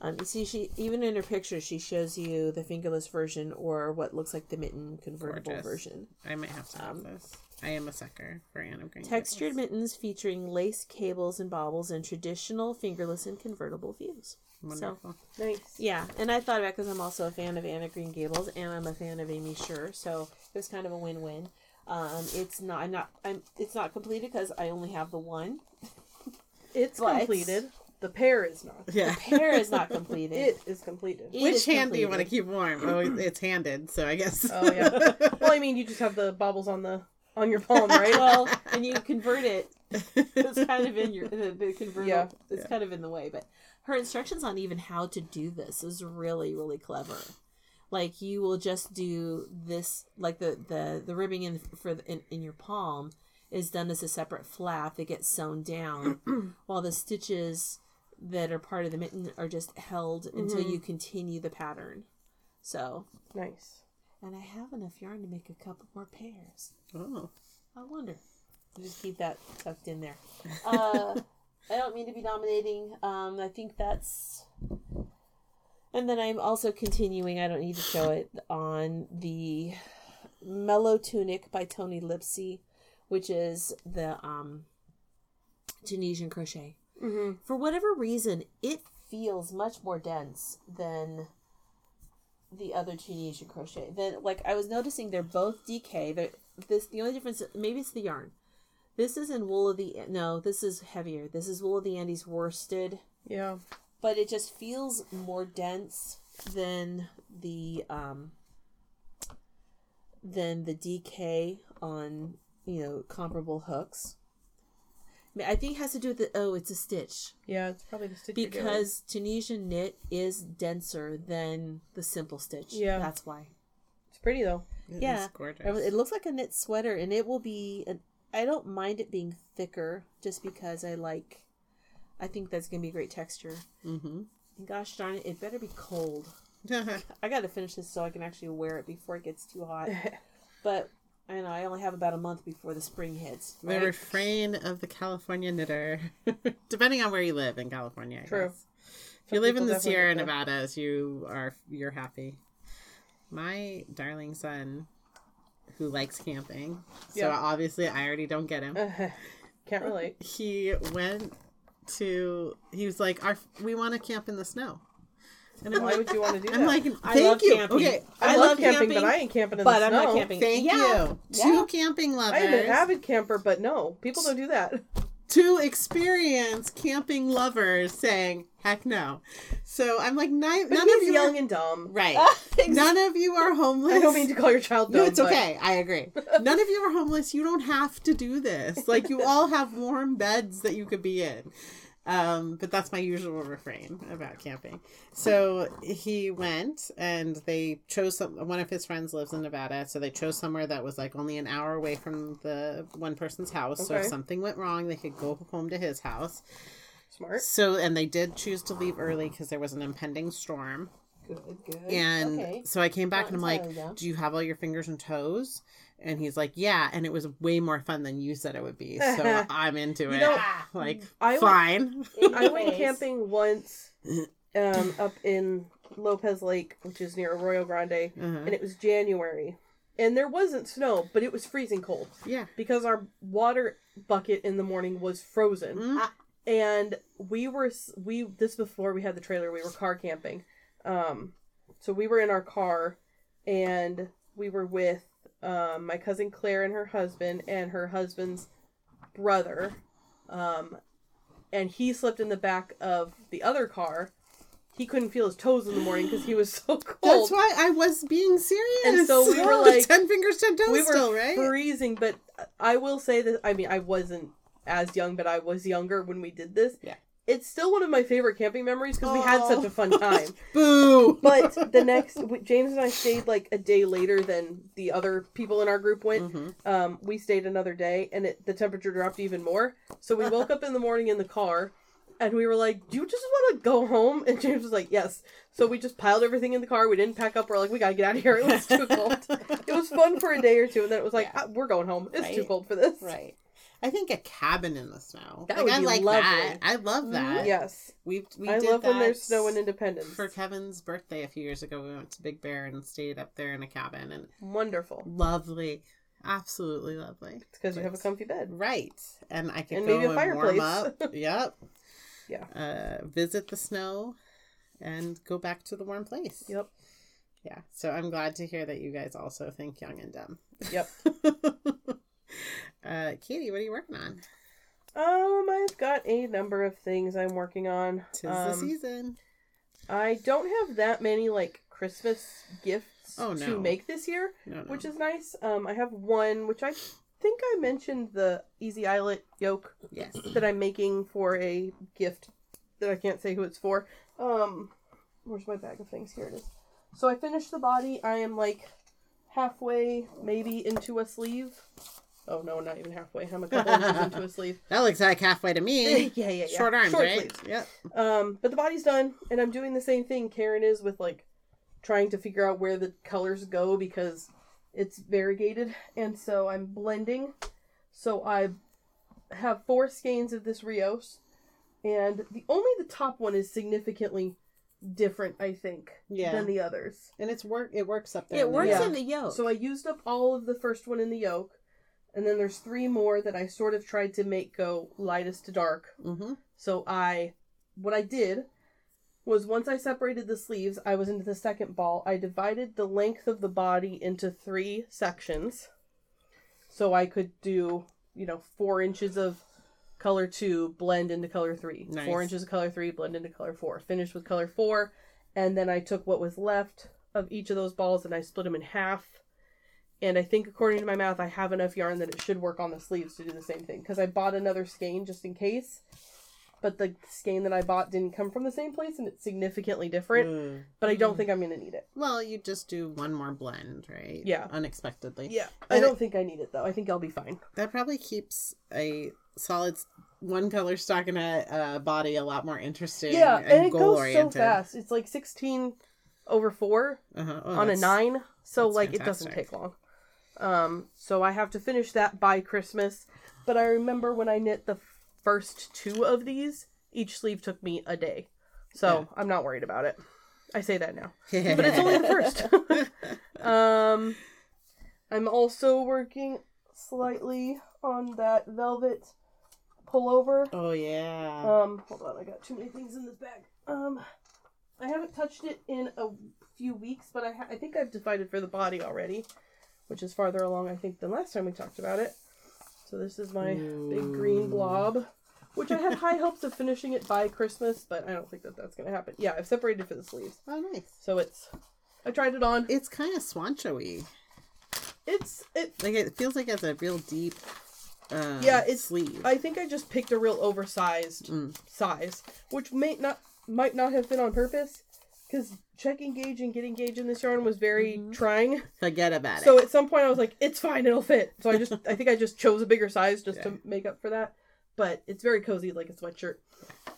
Um, you see, she even in her picture, she shows you the fingerless version or what looks like the mitten convertible Gorgeous. version. I might have to have this. I am a sucker for Anne of Green. Um, Textured Gables. mittens featuring lace cables and baubles and traditional fingerless and convertible views. Wonderful. Nice. Yeah, and I thought about because I'm also a fan of Anna Green Gables and I'm a fan of Amy Schur, so it was kind of a win-win. Um, it's not. I'm not. I'm. It's not completed because I only have the one. It's But- completed. The pair is not. Yeah. Pair is not completed. It is completed. It Which is hand do you want to keep warm? Oh, it's handed, so I guess. Oh yeah. well, I mean, you just have the baubles on the on your palm, right? well, and you convert it. It's kind of in your the, the convertible. Yeah. It's Yeah. kind of in the way, but her instructions on even how to do this is really really clever. Like you will just do this, like the the the ribbing in for the, in, in your palm is done as a separate flap that gets sewn down, while the stitches that are part of the mitten are just held until you continue the pattern. So, nice. and I have enough yarn to make a couple more pairs. oh. I wonder. So just keep that tucked in there. Uh, I don't mean to be dominating. Um, I think that's. And then I'm also continuing. I don't need to show it on the Mellow Tunic by Toni Lipsey, which is the um, Tunisian crochet. Mm-hmm. For whatever reason, it feels much more dense than the other Tunisian crochet. Then, like I was noticing, they're both DK. They're, this the only difference. Maybe it's the yarn. This is in wool of the no. This is heavier. This is wool of the Andes worsted, Yeah. but it just feels more dense than the um than the DK on you know comparable hooks. I, mean, I think it has to do with the oh, it's a stitch Yeah. It's probably the stitch you're doing. because Tunisian knit is denser than the simple stitch. Yeah. that's why. it's pretty though. It Yeah. gorgeous. It looks like a knit sweater, and it will be. An, I don't mind it being thicker, just because I like. I think that's gonna be a great texture. Mm-hmm. And gosh darn it, it better be cold. I got to finish this so I can actually wear it before it gets too hot. but I know I only have about a month before the spring hits. the refrain of the California knitter, depending on where you live in California. I True. guess. If you live in the Sierra. Nevadas, you are you're happy. My darling son, who likes camping, so obviously I already don't get him. Can't relate. he went to he was like our we want to camp in the snow and i'm Why like would you want to do that? i'm like I thank love you camping. okay I, I love, love camping, camping, but I ain't camping in but the I'm snow. not camping. thank Yeah. you Yeah. two camping lovers. I am lovers an avid camper, but no, people don't do that. two experienced camping lovers saying heck no so i'm like none, none of he's you young are, and dumb. right none of you are homeless I don't mean to call your child dumb. No, it's but- okay. I agree. None of you are homeless. You don't have to do this. Like you all have warm beds that you could be in. Um, but that's my usual refrain about camping. So he went and they chose some one of his friends lives in Nevada, so they chose somewhere that was like only an hour away from the one person's house. Okay. So if something went wrong, they could go home to his house. Smart. So and they did choose to leave early because there was an impending storm. Good, good. And okay. so I came back Not and I'm like. Do you have all your fingers and toes? And he's like, Yeah. And it was way more fun than you said it would be. So I'm into it. know, like, I went- fine. I went camping once um, up in Lopez Lake, which is near Arroyo Grande, Uh-huh. and it was January. And there wasn't snow, but it was freezing cold Yeah. because our water bucket in the morning was frozen. Mm. And we were we this before we had the trailer, we were car camping. Um so we were in our car and we were with um, my cousin Claire and her husband and her husband's brother. Um, and he slept in the back of the other car. He couldn't feel his toes in the morning because he was so cold. That's why I was being serious. And so we were like- ten fingers, ten toes we were still, right? freezing. But I will say that I mean I wasn't as young, but I was younger when we did this. Yeah. It's still one of my favorite camping memories because we had such a fun time. Boo. But the next, James and I stayed like a day later than the other people in our group went. Mhm. Um, we stayed another day, and it, the temperature dropped even more. So we woke up in the morning in the car, and we were like, "Do you just want to go home?" And James was like, "Yes." So we just piled everything in the car. We didn't pack up. We're like, "We gotta get out of here. It was too cold." it was fun for a day or two, and then it was like, Yeah. "Ah, "We're going home. It's too cold for this." Right. I think a cabin in the snow. That like, would I be like lovely. that. I love that. Yes, We we I did love when there's snow in Independence. For Kevin's birthday a few years ago, we went to Big Bear and stayed up there in a cabin and Wonderful. lovely, absolutely lovely. It's because you have a comfy bed. Right, and I can And go maybe a and warm fireplace. up. yep. Yeah. Uh, visit the snow, and go back to the warm place. Yep. Yeah. So I'm glad to hear that you guys also think young and dumb. Yep. uh, Katie, what are you working on? Um, I've got a number of things I'm working on. Tis the Um, season. I don't have that many like Christmas gifts Oh, no. to make this year, No, no. which is nice. Um, I have one which I think I mentioned the Easy Eyelet yoke yes. that I'm making for a gift that I can't say who it's for. Um, where's my bag of things? Here it is. So I finished the body. I am like halfway, maybe into a sleeve. Oh no, not even halfway. I'm a couple inches into a sleeve. That looks like halfway to me. yeah, yeah, yeah. Short arms, right? sleeves. Yep. Um, but the body's done, and I'm doing the same thing Karen is with like trying to figure out where the colors go because it's variegated, and so I'm blending. So I have four skeins of this Rios, and the only the top one is significantly different, I think, Yeah. than the others. And it's work. It works up there. It in the works Yeah. in the yoke. So I used up all of the first one in the yoke, and then there's three more that I sort of tried to make go lightest to dark. Mm-hmm. So I, what I did was once I separated the sleeves, I was into the second ball. I divided the length of the body into three sections, so I could do you know four inches of color two blend into color three, Nice. four inches of color three blend into color four. Finished with color four, and then I took what was left of each of those balls and I split them in half. And I think, according to my math, I have enough yarn that it should work on the sleeves to do the same thing. Because I bought another skein just in case, but the skein that I bought didn't come from the same place, and it's significantly different. But I don't think I'm gonna need it. Well, you just do one more blend, right? Yeah. Unexpectedly. Yeah, I don't think I need it though. I think I'll be fine. That probably keeps a solid one color stockinette uh, body a lot more interesting. Yeah, and, it goal goes oriented. so fast. It's like 16 over four Uh-huh. Oh, on a nine, so that's like it doesn't take long. Um, so I have to finish that by Christmas. But I remember when I knit the first two of these, each sleeve took me a day. So Yeah. I'm not worried about it. I say that now. but it's only the first. um, I'm also working slightly on that velvet pullover. oh yeah. Um, hold on, I got too many things in this bag. Um, I haven't touched it in a few weeks, but I, ha- I think I've divided for the body already, which is farther along I think than last time we talked about it. So this is my big green blob, which I had high hopes of finishing it by Christmas, but I don't think that that's gonna happen. Yeah, I've separated for the sleeves, oh nice. so it's. I tried it on. It's kind of swancho-y. It's it. Like it feels like it's a real deep. Uh, Yeah, it's- sleeve. I think I just picked a real oversized Mm. size, which may not might not have been on purpose, because checking gauge and getting gauge in this yarn was very trying. Forget about So it. So at some point I was like, it's fine, it'll fit. So I just I think I just chose a bigger size just Yeah. to make up for that. But it's very cozy, like a sweatshirt.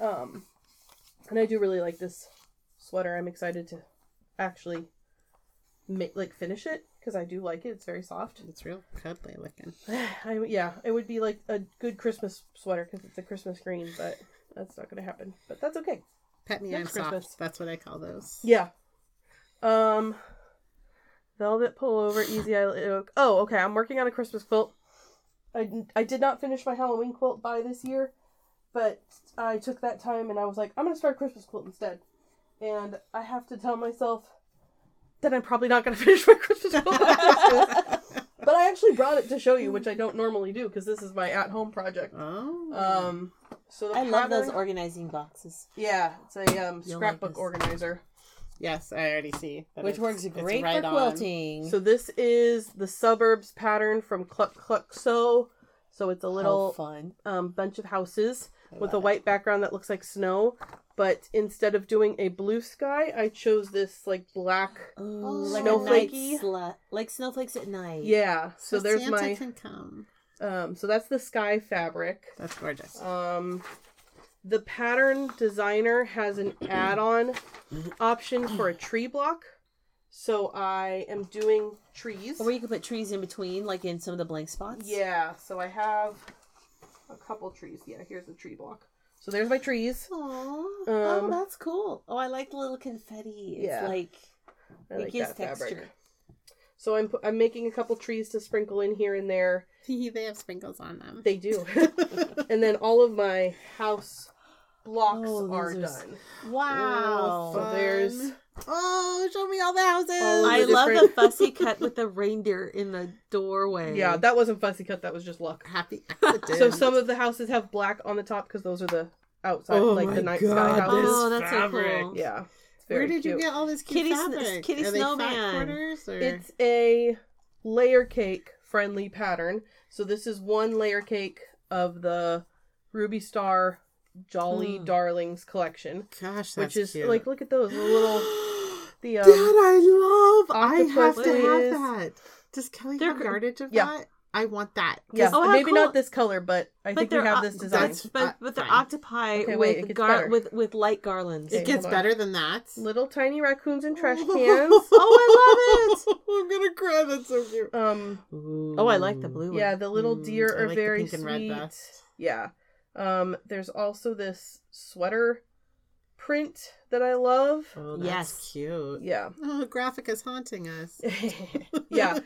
Um, and I do really like this sweater. I'm excited to actually make like finish it because I do like it. It's very soft. It's real cuddly looking. I, yeah, it would be like a good Christmas sweater because it's a Christmas green, but that's not going to happen. But that's okay. Pet me, I'm soft. Christmas. That's what I call those. Yeah. Um, velvet pullover, easy eyelet yoke. Oh, okay. I'm working on a Christmas quilt. I, I did not finish my Halloween quilt by this year, but I took that time and I was like, I'm gonna start a Christmas quilt instead. And I have to tell myself that I'm probably not gonna finish my Christmas quilt. But I actually brought it to show you, which I don't normally do because this is my at-home project. Oh. Um, so the I love those organizing boxes, Yeah, it's a um, scrapbook like organizer. yes, I already see. which works great right for on. quilting. So this is the suburbs pattern from Cluck Cluck Sew. So it's a How little fun. um, bunch of houses. with a white background that looks like snow. But instead of doing a blue sky, I chose this like black. Oh, like like a a snowflakey. like snowflakes at night. Yeah. So, there's Santa my. can come. Um. So that's the sky fabric. That's gorgeous. Um, the pattern designer has an add-on option for a tree block. So I am doing trees. Or you could put trees in between, like in some of the blank spots. Yeah, so I have a couple trees. Yeah, here's the tree block. So there's my trees. Aww. Um, oh, that's cool. Oh, I like the little confetti. It's Yeah. like I it like gives that fabric. Texture. So I'm I'm making a couple trees to sprinkle in here and there. they have sprinkles on them. They do. and then all of my house blocks Oh, those are are s- done. Wow. Oh, so there's Oh, show me all the houses. All of I the love the different- fussy cut with the reindeer in the doorway. Yeah, that wasn't fussy cut. That was just luck. Happy accident. So some of the houses have black on the top because those are the outside, Oh like the my night God, sky houses. Oh, that's so cool. Yeah, Where did you get all this cute Kitty fabric? kitty Are snowman. quarters It's a layer cake friendly pattern. So this is one layer cake of the Ruby Star Jolly Hmm. Darlings collection, gosh, that's which is cute. like look at those the little the Dad, um I love. I have to have that. Does Kelly They're have yardage of Yeah. that? I want that. yeah Oh, maybe cool. not this color, but I think we they're have o- this design. that's- But Uh, but they're octopi Okay, wait, with gar- with with light garlands. It gets better than that. Little tiny raccoons and trash cans. oh, I love it. I'm gonna cry. That's so cute. um Oh, I like the blue. One. Yeah, the little Mm, deer I are like the very pink and red sweet. best. Yeah. Um, there's also this sweater print that I love. Oh, that's Yes. cute. Yeah. Oh, graphic is haunting us. yeah.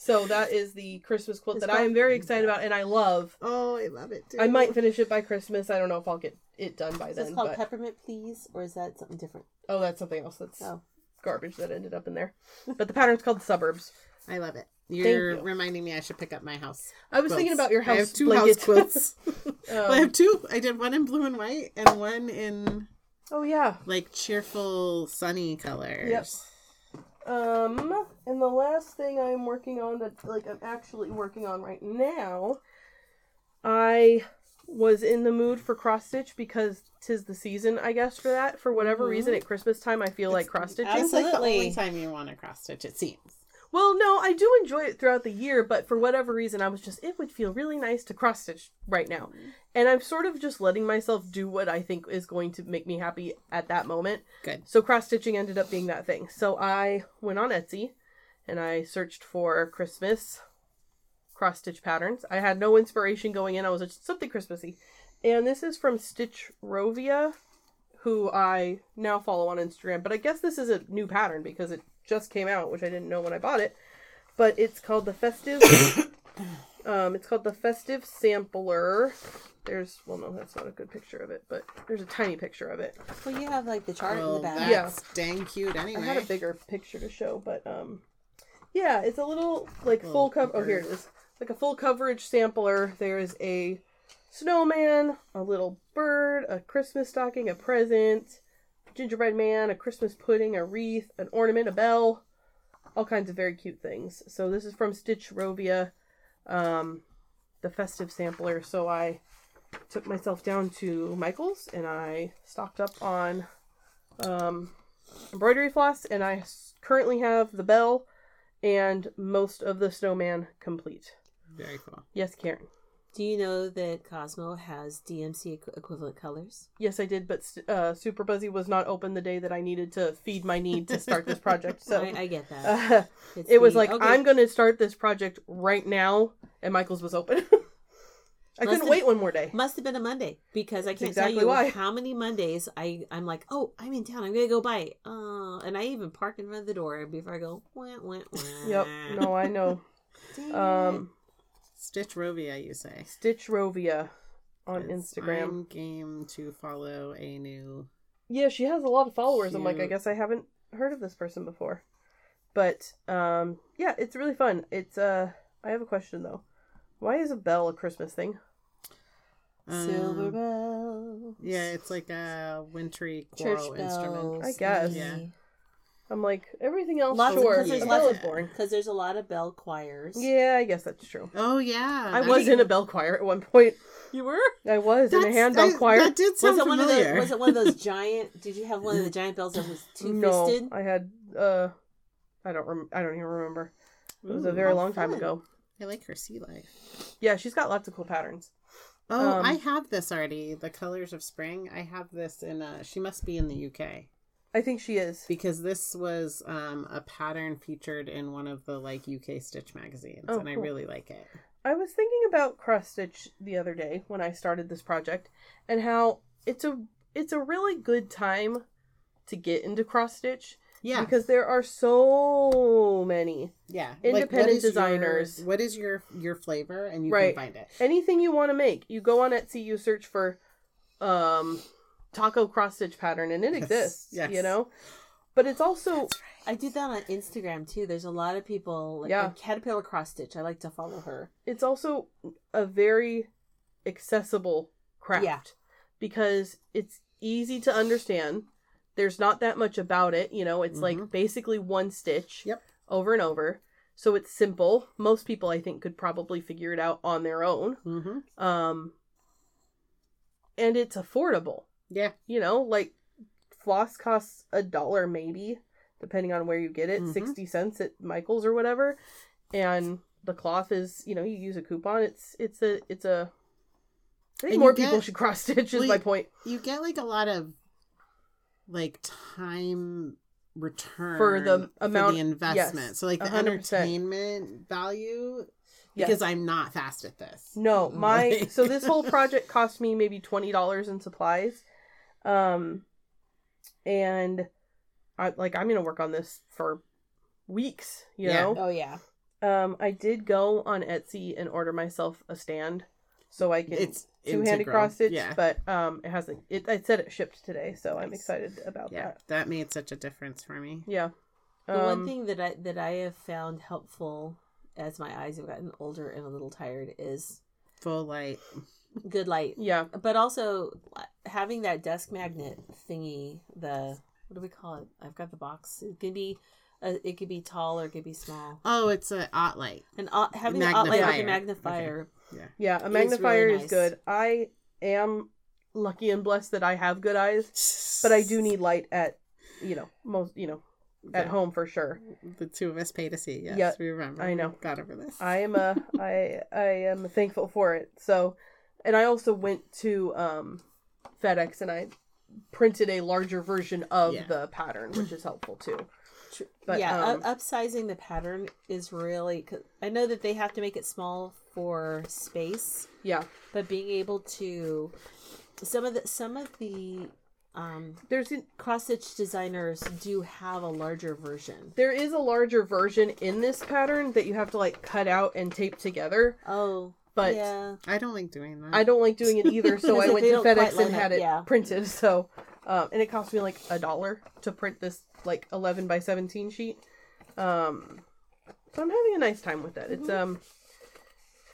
So that is the Christmas quilt It's that I am very excited about and I love. oh, I love it too. I might finish it by Christmas. I don't know if I'll get it done by then. Is called But peppermint, please, or is that something different? oh, that's something else. That's Oh, garbage that ended up in there. But the pattern's called Suburbs. I love it. You're you. reminding me I should pick up my house. I was thinking about your house I have two blanket. house quilts. Well, I Um, have two. I did one in blue and white and one in oh yeah. like cheerful sunny colors. Yep. Um, and the last thing I'm working on that like I'm actually working on right now, I was in the mood for cross stitch because tis the season, I guess, for that. For whatever Mhm. reason at Christmas time I feel like cross stitching. It's like the only time you want to cross stitch. It seems. Well, no, I do enjoy it throughout the year, but for whatever reason I was just it would feel really nice to cross stitch right now. Mm-hmm. And I'm sort of just letting myself do what I think is going to make me happy at that moment. Good. So cross stitching ended up being that thing. So I went on Etsy and I searched for Christmas cross stitch patterns. I had no inspiration going in. I was just something Christmassy. And this is from Stitch Rovia, who I now follow on Instagram. But I guess this is a new pattern because it just came out, which I didn't know when I bought it. But it's called the Festive um it's called the Festive Sampler. There's well no, that's not a good picture of it, but there's a tiny picture of it. well, you have like the chart in the back. that's Yeah. dang cute anyway. I had a bigger picture to show, but um, yeah, it's a little like Little full cover. Oh, here it is. like a full coverage sampler. There is a snowman, a little bird, a Christmas stocking, a present, gingerbread man, a Christmas pudding, a wreath, an ornament, a bell, all kinds of very cute things. So this is from Stitchrovia, um, the festive sampler. So I took myself down to Michael's and I stocked up on um, embroidery floss, and I currently have the bell and most of the snowman complete. Very cool. Yes, Karen. Do you know that Cosmo has DMC equivalent colors? Yes, I did, but uh, Super Buzzy was not open the day that I needed to feed my need to start this project. So I, I get that. uh, it was like, okay. I'm going to start this project right now, and Michael's was open. I couldn't Listen- wait one more day. Must have been a Monday because I can't exactly tell you why. how many Mondays I I'm like, oh, I'm in town. I'm gonna go buy. it." Uh, and I even park in front of the door before I go. Wah, wah, wah. Yep. No, I know. Um, Stitchrovia, you say. Stitch Rovia on Instagram. I'm game to follow a new. Yeah, she has a lot of followers. I'm like, I guess I haven't heard of this person before. But um yeah, it's really fun. It's uh I have a question though. Why is a bell a Christmas thing? it. Silver Um, bells. Yeah, it's like a wintry church choral instrument. I guess. Yeah. I'm like everything else. Lots sure, because there's a lots of boring. because there's a lot of bell choirs. Yeah, I guess that's true. Oh yeah, I that- was in a bell choir at one point. you were. I was in a handbell I- choir. That did Was sound it one of the? familiar. Was it one of those giant? Did you have one of the giant bells that was two fisted? no, fisted? I had. uh I don't. Rem- I don't even remember. It was a very how long time ago. I like her sea life. Yeah, she's got lots of cool patterns. Oh, Um, I have this already. The colors of spring. I have this in. Uh, she must be in the UK I think she is. because this was um, a pattern featured in one of the like UK Stitch magazines, Oh, and I really like it. I was thinking about cross stitch the other day when I started this project, and how it's a it's a really good time to get into cross stitch Yeah, because there are so many. yeah. independent what is your- designers. what is your your flavor, and you Right. can find it. Anything you want to make, you go on Etsy, you search for um taco cross stitch pattern, and it Yes, exists. yes. You know, but it's also I do that on Instagram too. There's a lot of people like Yeah. like Caterpillar Cross Stitch. I like to follow her. it's also a very accessible craft Yeah. because it's easy to understand. There's not that much about it, you know, it's like Mhm. basically one stitch Yep. over and over. So it's simple. Most people I think could probably figure it out on their own. Mm-hmm. Um and it's affordable. Yeah, You know, like floss costs a dollar maybe, depending on where you get it, Mhm. 60 cents at Michael's or whatever. And the cloth is, you know, you use a coupon. It's it's a it's a I think And more you people get- should cross stitch is well, my point. you get like a lot of like time return For the amount- the investment. yes, so like the 100%. entertainment value Yes. because I'm not fast at this. No, my so this whole project cost me maybe twenty dollars in supplies, um, and I like I'm gonna work on this for weeks. You Yeah. know, Oh yeah. um, I did go on Etsy and order myself a stand so I can It's two handed integral. cross stitch, Yeah. but um, it hasn't. It I said it shipped today, so I'm excited about yeah, that. that made such a difference for me. Yeah. The Um, one thing that I that I have found helpful as my eyes have gotten older and a little tired is Full light. Good light. Yeah. But also having that desk magnet thingy, the what do we call it? I've got the box. It could be uh, it could be tall or it could be small. Oh, it's a ot light. And uh, having the light with a magnifier. Yeah. Yeah, a really magnifier is nice. good. I am lucky and blessed that I have good eyes, but I do need light at you know most you know at Yeah. home for sure. The two of us pay to see. Yes, Yeah, we remember. I know. We Got over this. I am a I I am thankful for it. So, and I also went to um FedEx and I printed a larger version of Yeah. the pattern, which is helpful too. But, yeah, um, up- upsizing the pattern is really. 'cause I know that they have to make it small for space, Yeah, but being able to some of the some of the um, there's an, cross stitch designers do have a larger version. there is a larger version in this pattern that you have to like cut out and tape together. Oh, But yeah, I don't like doing that. I don't like doing it either, so I went to FedEx and had it yeah. printed. So, um, and it cost me like a dollar to print this like eleven by seventeen sheet. Um, so I'm having a nice time with that. Mm-hmm. It's um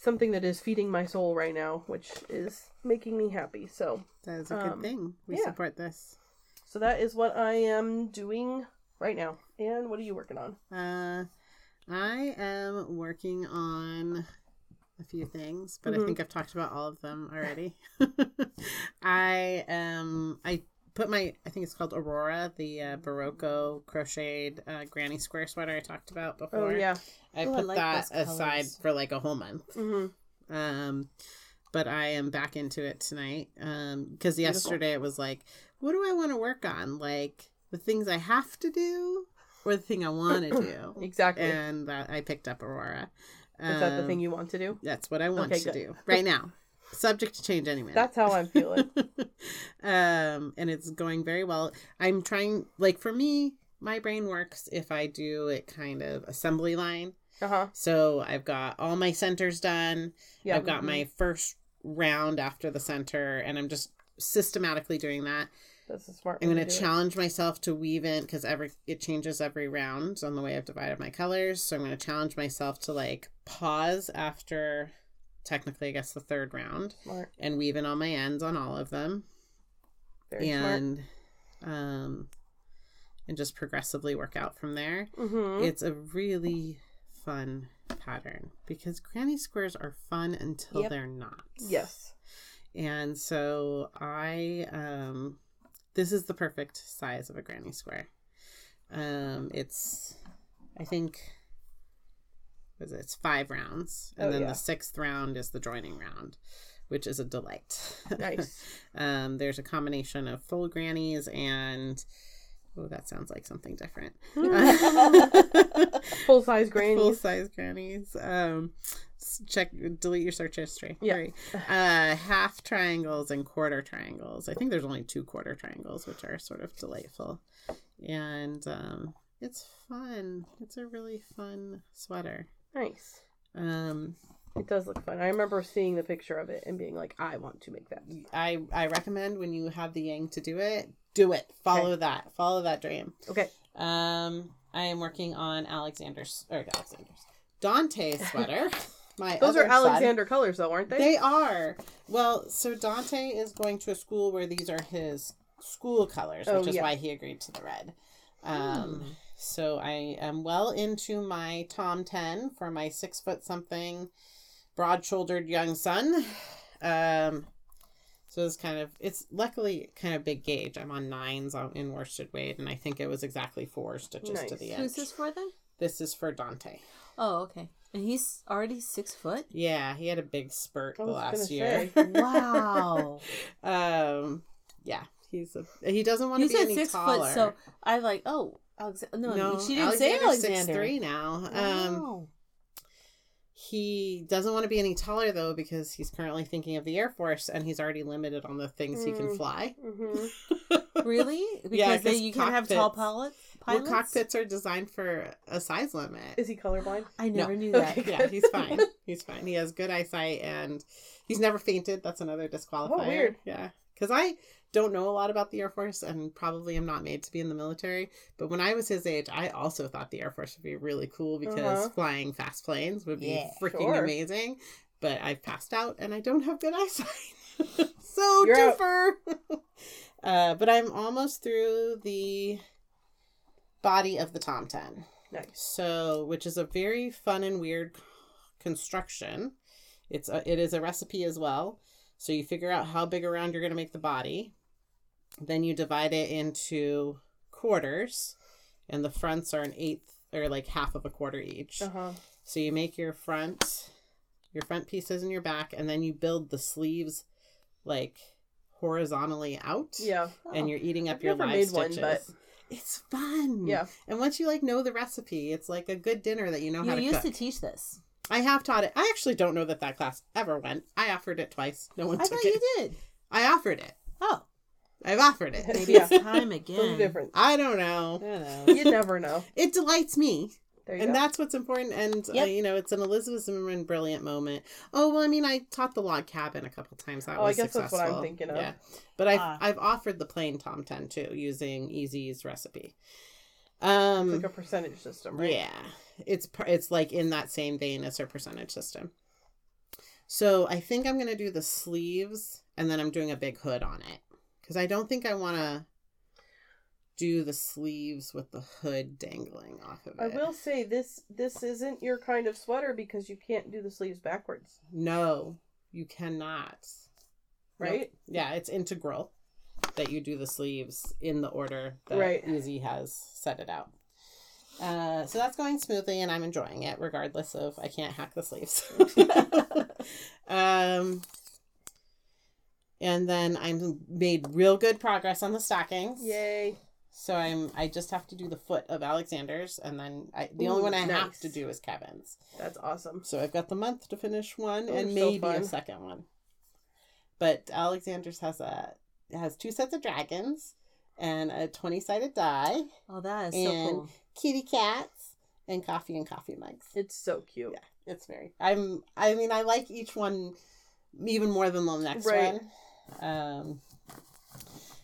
something that is feeding my soul right now, which is making me happy. So, That is a good um, thing. We yeah. support this. so that is what I am doing right now. And what are you working on? Uh, I am working on a few things, but Mhm. I think I've talked about all of them already. I um I put my I think it's called Aurora, the uh, Barocco crocheted uh, granny square sweater I talked about before. Oh yeah. I Oh, I put like that aside colors. for like a whole month. Mm-hmm. Um, but I am back into it tonight. Um, because yesterday it was like, what do I want to work on? Like the things I have to do, or the thing I want to do. Exactly. And that I picked up Aurora. Is that the Um, thing you want to do? That's what I want Okay, to good. do right now. Subject to change anyway. That's how I'm feeling. um, and it's going very well. I'm trying, like for me, my brain works if I do it kind of assembly line. Uh huh. So I've got all my centers done. Yeah. I've got my first round after the center, and I'm just systematically doing that. That's a smart. I'm going to do it. challenge myself to weave in because every it changes every round on the way I've divided my colors. So I'm going to challenge myself to like pause after technically I guess the third round Smart. and weave in on my ends on all of them Very smart. and um and just progressively work out from there. Mm-hmm. It's a really fun pattern because granny squares are fun until Yep. they're not. Yes. And so I um this is the perfect size of a granny square. Um it's I think it? It's five rounds. And Oh, then yeah. the sixth round is the joining round, which is a delight. Nice. um there's a combination of full grannies and oh that sounds like something different. Full size grannies. Full size grannies. Um, check, delete your search history. Yeah. Uh, half triangles and quarter triangles. I think there's only two quarter triangles, which are sort of delightful. And um, it's fun. It's a really fun sweater. Nice. Um, It does look fun. I remember seeing the picture of it and being like, I want to make that. I I recommend when you have the yang to do it, do it. Follow that. Follow that dream. Okay. Um, I am working on Alexander's or Alexander's Dante's sweater. My Those are other son. Alexander colors, though, aren't they? They are. Well, so Dante is going to a school where these are his school colors, which Oh, is yeah. why he agreed to the red. Um, So I am well into my Tomten for my six foot something broad shouldered young son. Um, so it's kind of, it's luckily kind of big gauge. I'm on nines on, in worsted weight, and I think it was exactly four stitches to Nice. the Who's this for then? This is for Dante. Oh, okay. And he's already six foot. Yeah, he had a big spurt the last year. Wow. Um, yeah, he's a he doesn't want you to be said any six taller. foot, so I like. Oh, Alexander. No, no, she didn't say Alexander. six three now. Um, Wow. He doesn't want to be any taller though because he's currently thinking of the Air Force and he's already limited on the things he can Mm. fly. hmm really? Because Yeah, they, you can't have tall cockpits- pilots. Well, pilots? cockpits are designed for a size limit. Is he colorblind? I never No. knew that. Okay. yeah, he's fine. He's fine. He has good eyesight and he's never fainted. That's another disqualifier. Oh, weird. Yeah. Because I don't know a lot about the Air Force and probably am not made to be in the military. But when I was his age, I also thought the Air Force would be really cool because Uh-huh. flying fast planes would be Yeah, freaking sure. amazing. But I've passed out and I don't have good eyesight. so, You're twofer. uh, but I'm almost through the body of the Tomten. Nice. So, which is a very fun and weird construction. It's a, it is a recipe as well. So you figure out how big around you're going to make the body. Then you divide it into quarters, and the fronts are an eighth or like half of a quarter each. Uh huh. So you make your front, your front pieces and your back, and then you build the sleeves like horizontally out. Yeah. And you're eating up I've your never live made one, stitches. but- It's fun. Yeah. And once you like know the recipe, it's like a good dinner that you know how You to used cook. to teach this. I have taught it. I actually don't know that that class ever went. I offered it twice. No one I took thought it. you did. I offered it. Oh, I've offered it. maybe Yeah. it's time again. different. I don't know. I don't know. You never know. It delights me, There you and go. that's what's important. And uh, you know, it's an Elizabeth Zimmermann brilliant moment. Oh well, I mean, I taught the log cabin a couple times. That Oh, I was guess that's what I'm thinking of. Yeah, but I've Ah. I've offered the plain Tomten too, using EZ's recipe. Um, It's like a percentage system, right? Yeah, it's it's like in that same vein as her percentage system. So I think I'm gonna do the sleeves, and then I'm doing a big hood on it because I don't think I want to do the sleeves with the hood dangling off of it. I will say this this isn't your kind of sweater because you can't do the sleeves backwards, No, you cannot. Nope. right? Yeah, it's integral that you do the sleeves in the order that Right. EZ has set it out. Uh, so that's going smoothly, and I'm enjoying it, regardless of I can't hack the sleeves. um, and then I'm made real good progress on the stockings. Yay. So I'm I just have to do the foot of Alexander's, and then I, the Ooh, only one I have to do is Kevin's. That's awesome. So I've got the month to finish one Those and maybe fun. a second one. But Alexander's has a has two sets of dragons and a twenty sided die, Oh, that is so And- cool. kitty cats, and coffee and coffee mugs. It's so cute. Yeah, it's very. I'm. I mean, I like each one even more than the next Right. one. Um.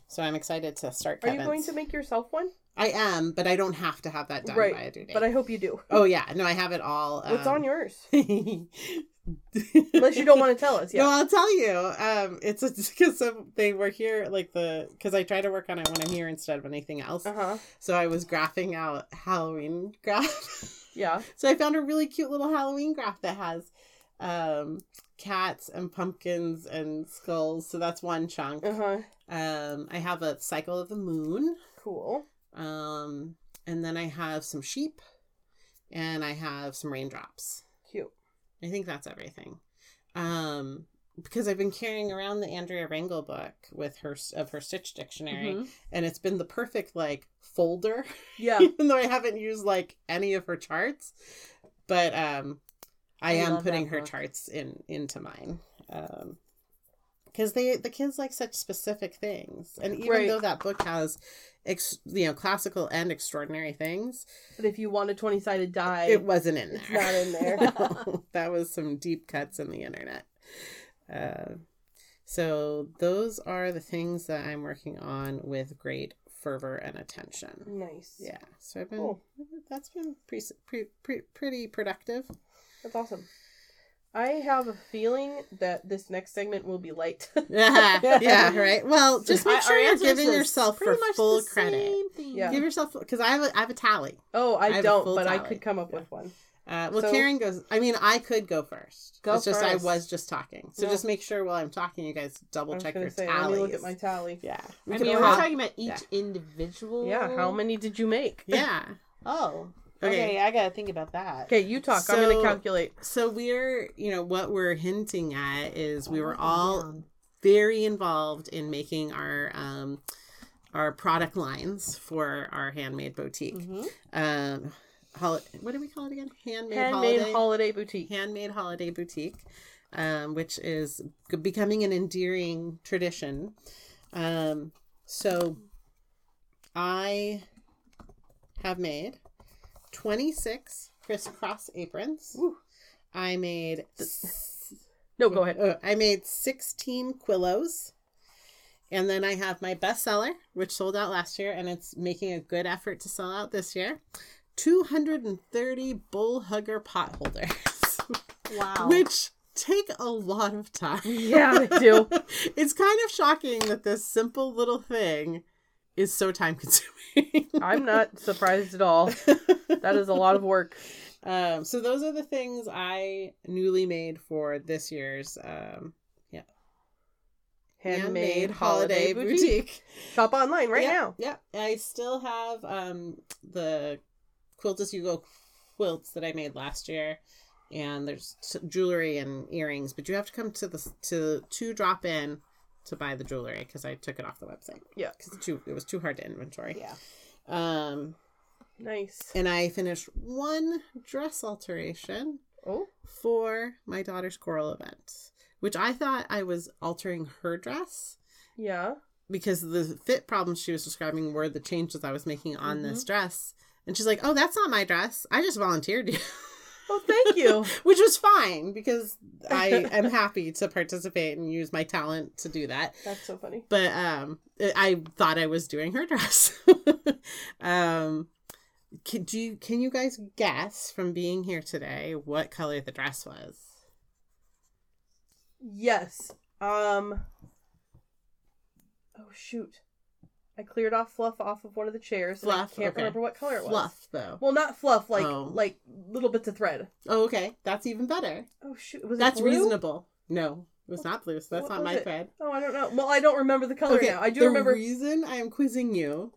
So I'm excited to start. Are you going to make yourself one? I am, but I don't have to have that done Right, by a due date. But I hope you do. Oh yeah, no, I have it all. What's um, on yours? Unless you don't want to tell us. No, I'll tell you. Um, it's because they were here, like the because I try to work on it when I'm here instead of anything else. Uh huh. So I was graphing out Halloween graph. Yeah. so I found a really cute little Halloween graph that has um cats and pumpkins and skulls. So that's one chunk. Uh huh. Um, I have a cycle of the moon. Cool. Um, and then I have some sheep, and I have some raindrops. Cute. I think that's everything. Um, because I've been carrying around the Andrea Rangel book with her of her Stitch dictionary, Mhm. and it's been the perfect like folder, Yeah. even though I haven't used like any of her charts. But um, I, I am putting her book. charts in into mine. Um, because they the kids like such specific things, and even Right. though that book has, ex, you know, classical and extraordinary things, But if you want a 20 sided die, it wasn't in there. it's not in there. No, that was some deep cuts in the internet. Uh, so those are the things that I'm working on with great fervor and attention. nice. Yeah, so I've been Cool. that's been pre, pre, pre, pretty productive. That's awesome. I have a feeling that this next segment will be light. yeah, yeah, right. Well, just make sure our you're giving yourself for pretty much full the credit. Yeah. Give yourself because I have a I have a tally. oh, I, I don't, but I could come up Yeah. with one. Uh, well, So- Karen goes. I mean, I could go first. Go it's just I was just talking, so No. just make sure while I'm talking, you guys double check your say, tallies. let me look at my tally. Yeah, I we mean, can we're talking about each yeah. individual. Yeah, how many did you make? Yeah. Oh, Okay. okay. I gotta think about that. Okay, you talk. I'm gonna calculate. So we're, you know, what we're hinting at is we Oh, were all very involved in making our um our product lines for our handmade boutique. Mhm. Um, hol- what do we call it again? Handmade, Handmade holiday. holiday boutique. handmade holiday boutique, um, which is becoming an endearing tradition. Um, so I have made 26 crisscross aprons. I made s- No, go ahead. uh, I made 16 quillos. And then I have my bestseller, which sold out last year, and it's making a good effort to sell out this year. 230 bull hugger pot holders, Wow. which take a lot of time. Yeah, they do. it's kind of shocking that this simple little thing is so time consuming. I'm not surprised at all. That is a lot of work. um, so those are the things I newly made for this year's um, Handmade, holiday, boutique. Shop online right yeah, now. Yeah, I still have um the quilt as you go quilts that I made last year, and there's jewelry and earrings, but you have to come to the to to drop in to buy the jewelry because I took it off the website. Yeah. because too it was too hard to inventory. yeah. Um, Nice. and I finished one dress alteration Oh, for my daughter's choral event, which I thought I was altering her dress yeah. because the fit problems she was describing were the changes I was making on Mm-hmm. this dress. And she's like, "Oh, that's not my dress. I just volunteered you." Oh, thank you. Which was fine because I am happy to participate and use my talent to do that. That's so funny. But um I thought I was doing her dress. um can, do you, can you guys guess from being here today what color the dress was? Yes. Um. Oh shoot! I cleared off fluff off of one of the chairs. and I Fluff, can't okay. remember what color it was. Fluff though. Well, not fluff. Like Oh. like little bits of thread. Oh, okay. That's even better. Oh shoot! Was That's it blue? reasonable. No, it was not blue, so that's What not my it? thread. Oh, I don't know. Well, I don't remember the color now. I do the remember. The reason I am quizzing you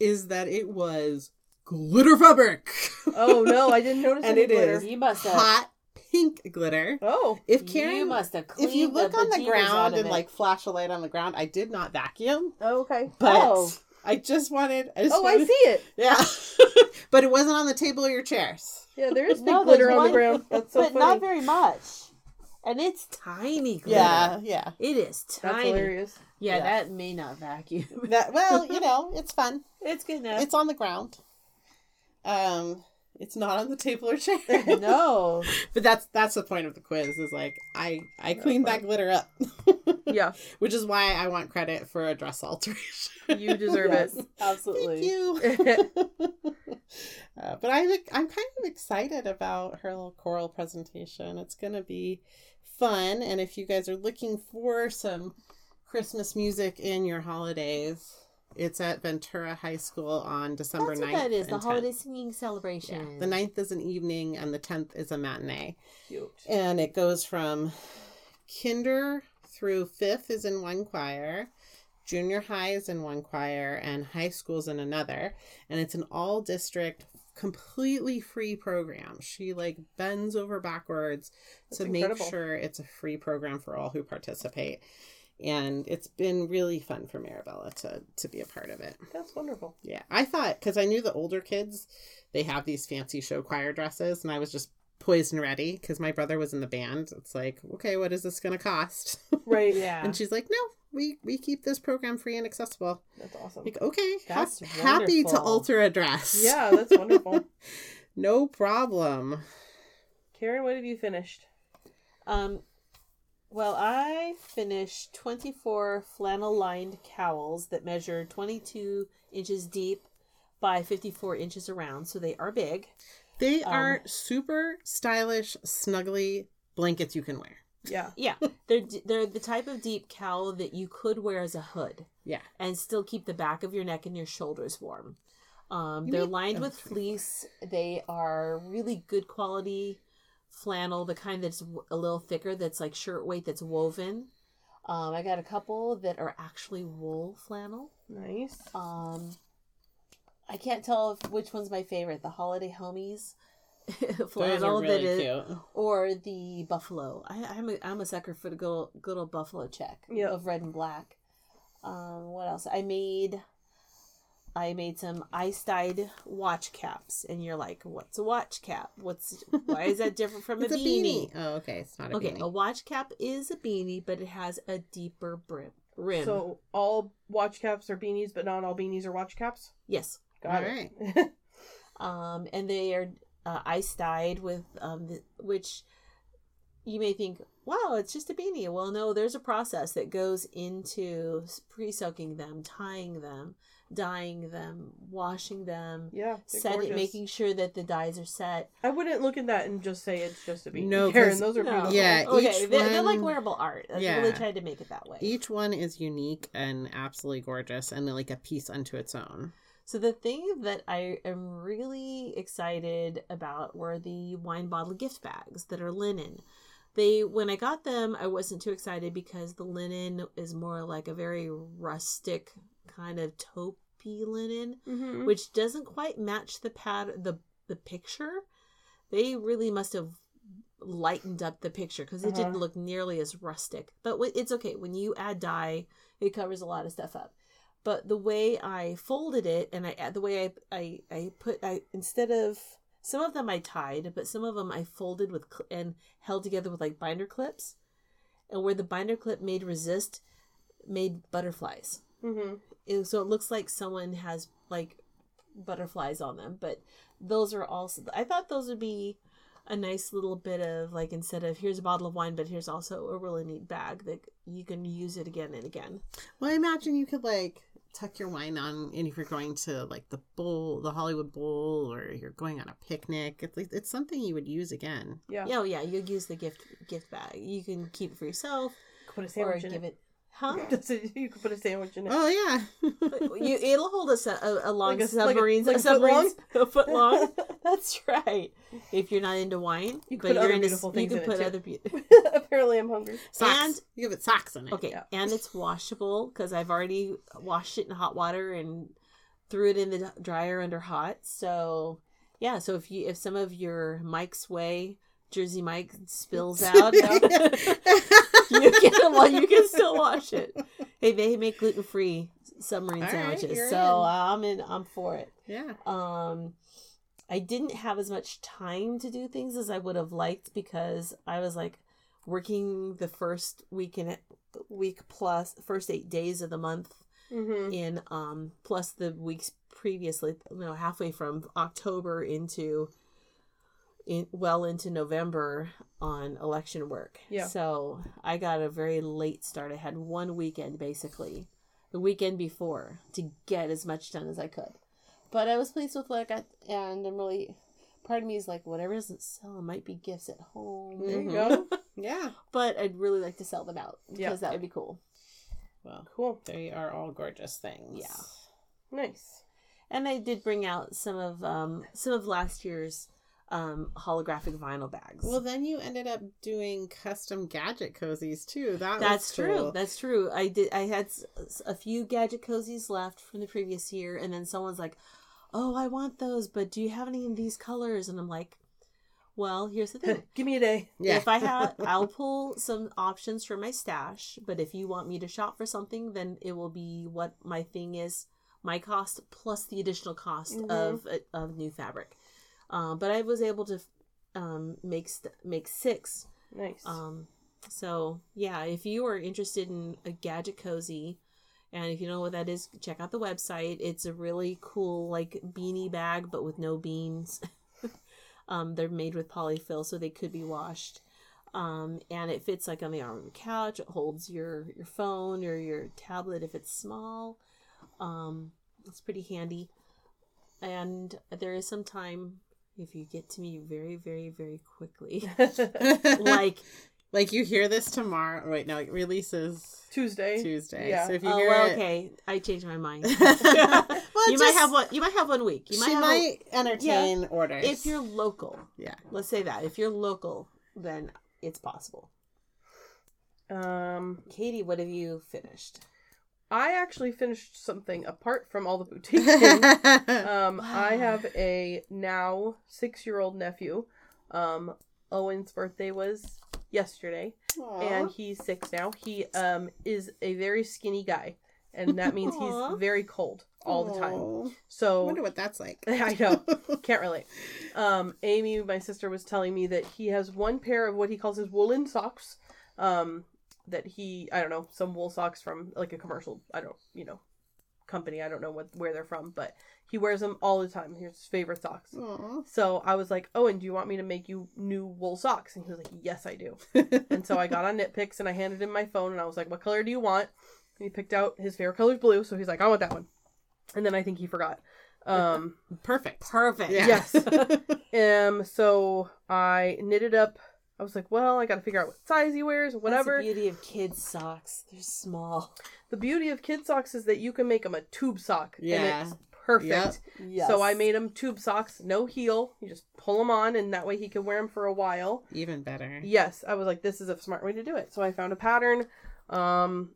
is that it was glitter fabric. Oh no, I didn't notice And any it glitter. is. You must have. hot pink glitter. Oh, If Karen, you must have cleaned if you look on the ground and it. like flash a light on the ground, I did not vacuum, oh okay. but Oh. I just wanted. I just Oh, I see it. Yeah, but it wasn't on the table or your chairs. Yeah, there is No, glitter on the ground. That's so but funny. not very much. And it's tiny glitter. Yeah, yeah. It is tiny. That's hilarious. Yeah, Yeah. that may not vacuum. That well, you know, it's fun. it's good enough. It's on the ground. Um, it's not on the table or chair. no. But that's that's the point of the quiz is like I I cleaned that glitter up, Yeah, which is why I want credit for a dress alteration. you deserve Yes, it. absolutely. Thank you. uh, but I'm I'm kind of excited about her little choral presentation. It's gonna be fun, and if you guys are looking for some Christmas music in your holidays, it's at Ventura High School on December That's 9th. what that is. The 10th. holiday singing celebration. Yeah. The 9th is an evening, and the 10th is a matinee. Cute. And it goes from kinder through fifth is in one choir, junior high is in one choir, and high school's in another. And it's an all district, completely free program. She like bends over backwards That's to incredible. make sure it's a free program for all who participate. And it's been really fun for Marabella to to be a part of it. That's wonderful. Yeah, I thought because I knew the older kids, they have these fancy show choir dresses, and I was just poised and ready because my brother was in the band. It's like, okay, what is this going to cost? Right. yeah. and she's like, no, we we keep this program free and accessible. That's awesome. Like, okay, hap- That's happy to alter a dress. Yeah, that's wonderful. no problem. Karen, what have you finished? Um, well, I finished 24 flannel lined cowls that measure 22 inches deep by 54 inches around, so they are big. They Um, are super stylish, snuggly blankets you can wear. Yeah. Yeah, they're they're the type of deep cowl that you could wear as a hood Yeah. and still keep the back of your neck and your shoulders warm. Um, they're need- lined with fleece. They are really good quality flannel, the kind that's a little thicker, that's like shirt weight, that's woven. Um, I got a couple that are actually wool flannel. Nice. Um, I can't tell if, which one's my favorite: the holiday homies flannel really is, cute. or the buffalo. I, I'm a, I'm a sucker for the good old, good old buffalo check Yep. of red and black. Um, what else? I made I made some ice dyed watch caps, and you're like, "What's a watch cap? What's why is that different from It's a beanie?" Oh, okay. It's not a Okay, beanie. a watch cap is a beanie, but it has a deeper brim. Rim. So all watch caps are beanies, but not all beanies are watch caps. yes, Got All it. um, and they are uh, ice dyed with um, the, which you may think, wow, it's just a beanie. Well, no, there's a process that goes into pre-soaking them, tying them, dyeing them, washing them, yeah. they're set it, making sure that the dyes are set. I wouldn't look at that and just say it's just a beanie. No, Karen, 'cause- those are No. beautiful. Yeah, okay, each they're, they're like wearable art. I Yeah. really tried to make it that way. Each one is unique and absolutely gorgeous and like a piece unto its own. So the thing that I am really excited about were the wine bottle gift bags that are linen. They when I got them, I wasn't too excited because the linen is more like a very rustic kind of taupey linen, Mm-hmm. which doesn't quite match the pad the the picture. They really must have lightened up the picture because it didn't Uh-huh. look nearly as rustic. But wh- it's okay when you add dye, it covers a lot of stuff up. But the way I folded it and I add the way I I, I put I instead of some of them I tied, but some of them I folded with cl- and held together with like binder clips, and where the binder clip made resist, made butterflies Mm-hmm. It- so it looks like someone has like butterflies on them but those are also i thought those would be a nice little bit of like instead of here's a bottle of wine but here's also a really neat bag that you can use it again and again Well, I imagine you could like tuck your wine on, and if you're going to like the bowl, the Hollywood Bowl, or you're going on a picnic, it's like it's something you would use again. Yeah. yeah oh yeah you'll use the gift gift bag you can keep it for yourself Put a or sandwich in give it. it huh Just a- you could put a sandwich in it. Oh yeah, you, it'll hold us a, a, a long Like a- like a- submarines like a a foot long? submarines a foot long that's right if you're not into wine You but put you're other into beautiful you can in put other be- Apparently, I'm hungry. socks. And- you give it socks in it. Okay, Yeah. and it's washable because I've already washed it in hot water and threw it in the dryer under hot. So yeah, so if you if some of your Mike's Way Jersey Mike spills out, you can well you can still watch it. Hey, they make gluten free submarine All right, sandwiches, you're so in. I'm in. I'm for it. yeah. Um, I didn't have as much time to do things as I would have liked because I was like working the first week and week plus first eight days of the month Mm-hmm. in um plus the weeks previously you know halfway from October into in well into November on election work. Yeah. So I got a very late start. I had one weekend basically, the weekend before, to get as much done as I could. but I was pleased with what I got, and I'm really. Part of me is like, whatever doesn't sell might be gifts at home. There you go. Yeah. But I'd really like to sell them out because Yeah. that would be cool. Well, Cool. they are all gorgeous things. Yeah. Nice. And I did bring out some of um some of last year's um holographic vinyl bags. Well, then you ended up doing custom gadget cozies too. That That's was true. That's true. I did. I had a few gadget cozies left from the previous year, and then someone's like, "Oh, I want those, but do you have any in these colors?" And I'm like, "Well, here's the thing. Give me a day. yeah. If I have, I'll pull some options from my stash. But if you want me to shop for something, then it will be what my thing is, my cost plus the additional cost Mhm. of of new fabric. Uh, but I was able to um, make st- make six Nice. um, so yeah, if you are interested in a gadget cozy, and if you know what that is, check out the website. It's a really cool like beanie bag, but with no beans. um, they're made with polyfill, so they could be washed. Um, and it fits like on the arm of the couch. It holds your your phone or your tablet if it's small. Um, it's pretty handy. And there is some time if you get to me very, very, very quickly. like like you hear this tomorrow. Wait, no, it releases Tuesday. Tuesday. Yeah. So if you oh hear well, it, okay. I changed my mind. well, you might have one. You might have one week. You might she have a- might entertain orders if you're local. yeah. Let's say that if you're local, then it's possible. Um, Katie, what have you finished? I actually finished something apart from all the boutique. Um, I have a now six-year-old nephew. Um, Owen's birthday was yesterday, and he's six now. He um is a very skinny guy, and that means he's very cold all the time. So I wonder what that's like. I know. Can't relate. Um, Amy, my sister, was telling me that he has one pair of what he calls his woolen socks. Um, that he, I don't know, some wool socks from like a commercial, I don't, you know, company. I don't know what where they're from, but he wears them all the time. Here's his favorite socks. Aw. So I was like, "Oh, and do you want me to make you new wool socks?" And he was like, "Yes, I do." and so I got on Knitpicks and I handed him my phone and I was like, "What color do you want?" And he picked out his favorite color is blue, so he's like, "I want that one." And then I think he forgot. Um, Perfect. Perfect. Yeah. Yes. um, so I knitted up. I was like, "Well, I got to figure out what size he wears, whatever." That's the beauty of kids' socks. They're small. the beauty of kid socks is that you can make them a tube sock. Yeah. And it's perfect. Yep. Yes. So I made him tube socks, no heel. You just pull them on, and that way he can wear them for a while. Even better. Yes, I was like, this is a smart way to do it. So I found a pattern, um,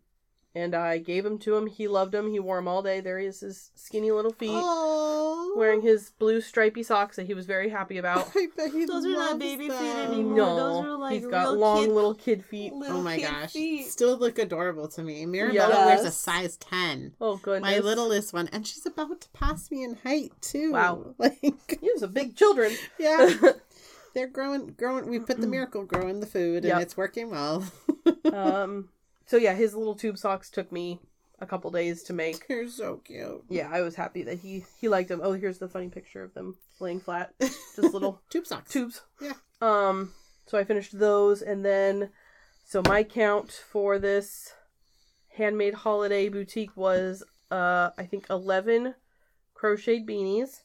and I gave him to him. He loved them. He wore them all day. There he is, his skinny little feet, Oh, wearing his blue stripy socks that he was very happy about. I bet he Those are not loves baby feet anymore. no, those are like he's got real long kid- little kid feet. Little Oh my gosh, feet. still look adorable to me. Mirabella wears a size ten. Oh goodness, My littlest one, and she's about to pass me in height too. Wow. Like, You have some big children. yeah, they're growing. Growing. We put the miracle grow in the food, and Yep. it's working well. um, so yeah, his little tube socks took me a couple days to make. They're so cute. Yeah, I was happy that he he liked them. Oh, here's the funny picture of them laying flat, just little Tube socks. tubes. Yeah. Um. So I finished those, and then, so my count for this handmade holiday boutique was, uh, I think eleven crocheted beanies.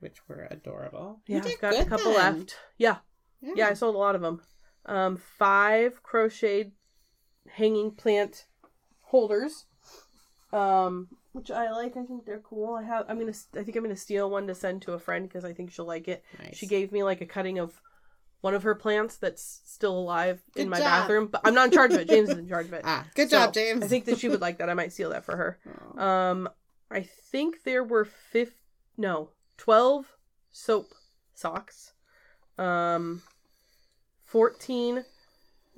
which were adorable. Yeah, I've got a couple then. left. Yeah, yeah, I sold a lot of them. Um, five crocheted hanging plant holders. Um, which I like. I think they're cool. I have. I'm gonna. I think I'm gonna steal one to send to a friend because I think she'll like it. Nice. She gave me like a cutting of one of her plants that's still alive in my job. bathroom, but I'm not in charge of it. James is in charge of it. Ah, good So, job, James. I think that she would like that. I might steal that for her. Oh. Um, I think there were fifth, no, twelve soap socks, um, fourteen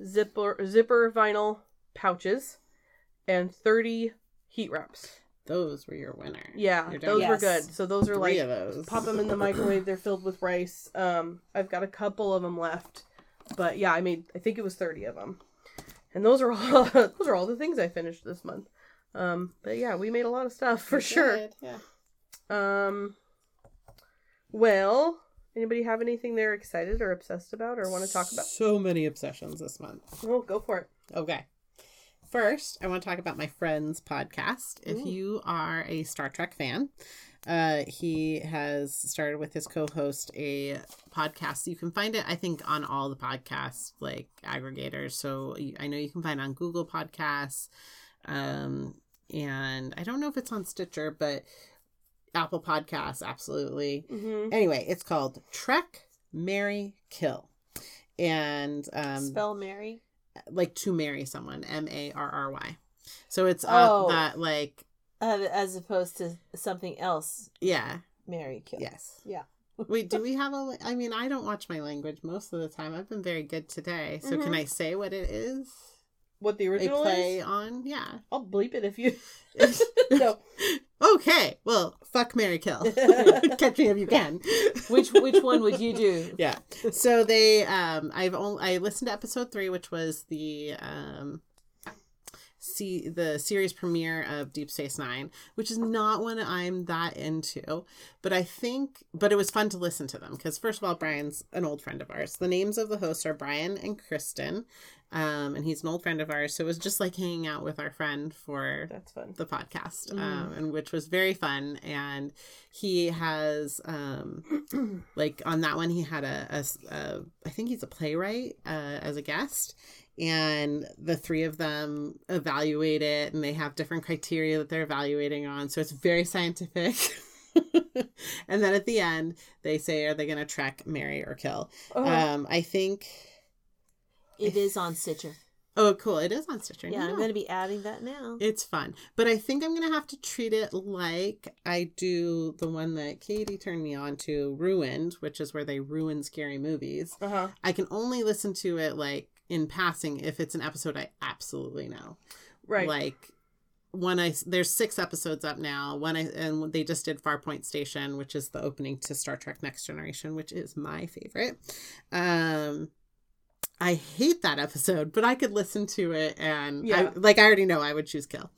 zipper zipper vinyl pouches, and thirty heat wraps. those were your winner. Yeah, You're those down were good. So those are Three like of those. pop them in the microwave. They're filled with rice. Um, I've got a couple of them left, but yeah, I made I think it was thirty of them, and those are all those are all the things I finished this month. Um, but yeah, we made a lot of stuff for You sure. did, Yeah. Um, well, anybody have anything they're excited or obsessed about or want to talk about? So many obsessions this month. Oh, go for it. Okay. First, I want to talk about my friend's podcast. If you are a Star Trek fan, Uh, he has started with his co-host a podcast. You can find it, I think, on all the podcast like aggregators. So I know you can find it on Google Podcasts, um, and I don't know if it's on Stitcher, but Apple Podcasts, absolutely. Mm-hmm. Anyway, it's called Trek, Marry, Kill, and um, Spell Marry. like to marry someone, M A R R Y. So it's uh, Oh. that like Uh, as opposed to something else, yeah Marry kill. yes Yeah. Wait, do we have a? I mean, I don't watch my language most of the time. I've been very good today. So can Mhm. I say what it is? What the They original play is? on, yeah. I'll bleep it if you. no. Okay, well, fuck Marry Kill. Catch me if you can. Which which one would you do? yeah. So they, um, I've only I listened to episode three, which was the um, see the series premiere of Deep Space Nine, which is not one I'm that into, but I think, but it was fun to listen to them because first of all, Brian's an old friend of ours. The names of the hosts are Brian and Kristen, um, and he's an old friend of ours, so it was just like hanging out with our friend for That's fun. the podcast, Mm. um, and which was very fun. And he has, um, like on that one, he had a, a a- I think he's a playwright uh, as a guest, and the three of them evaluate it, and they have different criteria that they're evaluating on. So it's very scientific. and then at the end, they say, "Are they going to Trek marry, or kill?" Oh, Um, I think. It is on Stitcher. Oh, cool! It is on Stitcher. Yeah, I'm going to be adding that now. It's fun. But I think I'm going to have to treat it like I do the one that Katie turned me on to, Ruined, which is where they ruin scary movies. uh-huh. I can only listen to it like in passing if it's an episode I absolutely know. Right. Like when I there's six episodes up now. When I and they just did Farpoint Station, which is the opening to Star Trek Next Generation, which is my favorite. Um I hate that episode, but I could listen to it and Yeah. I, like I already know I would choose kill.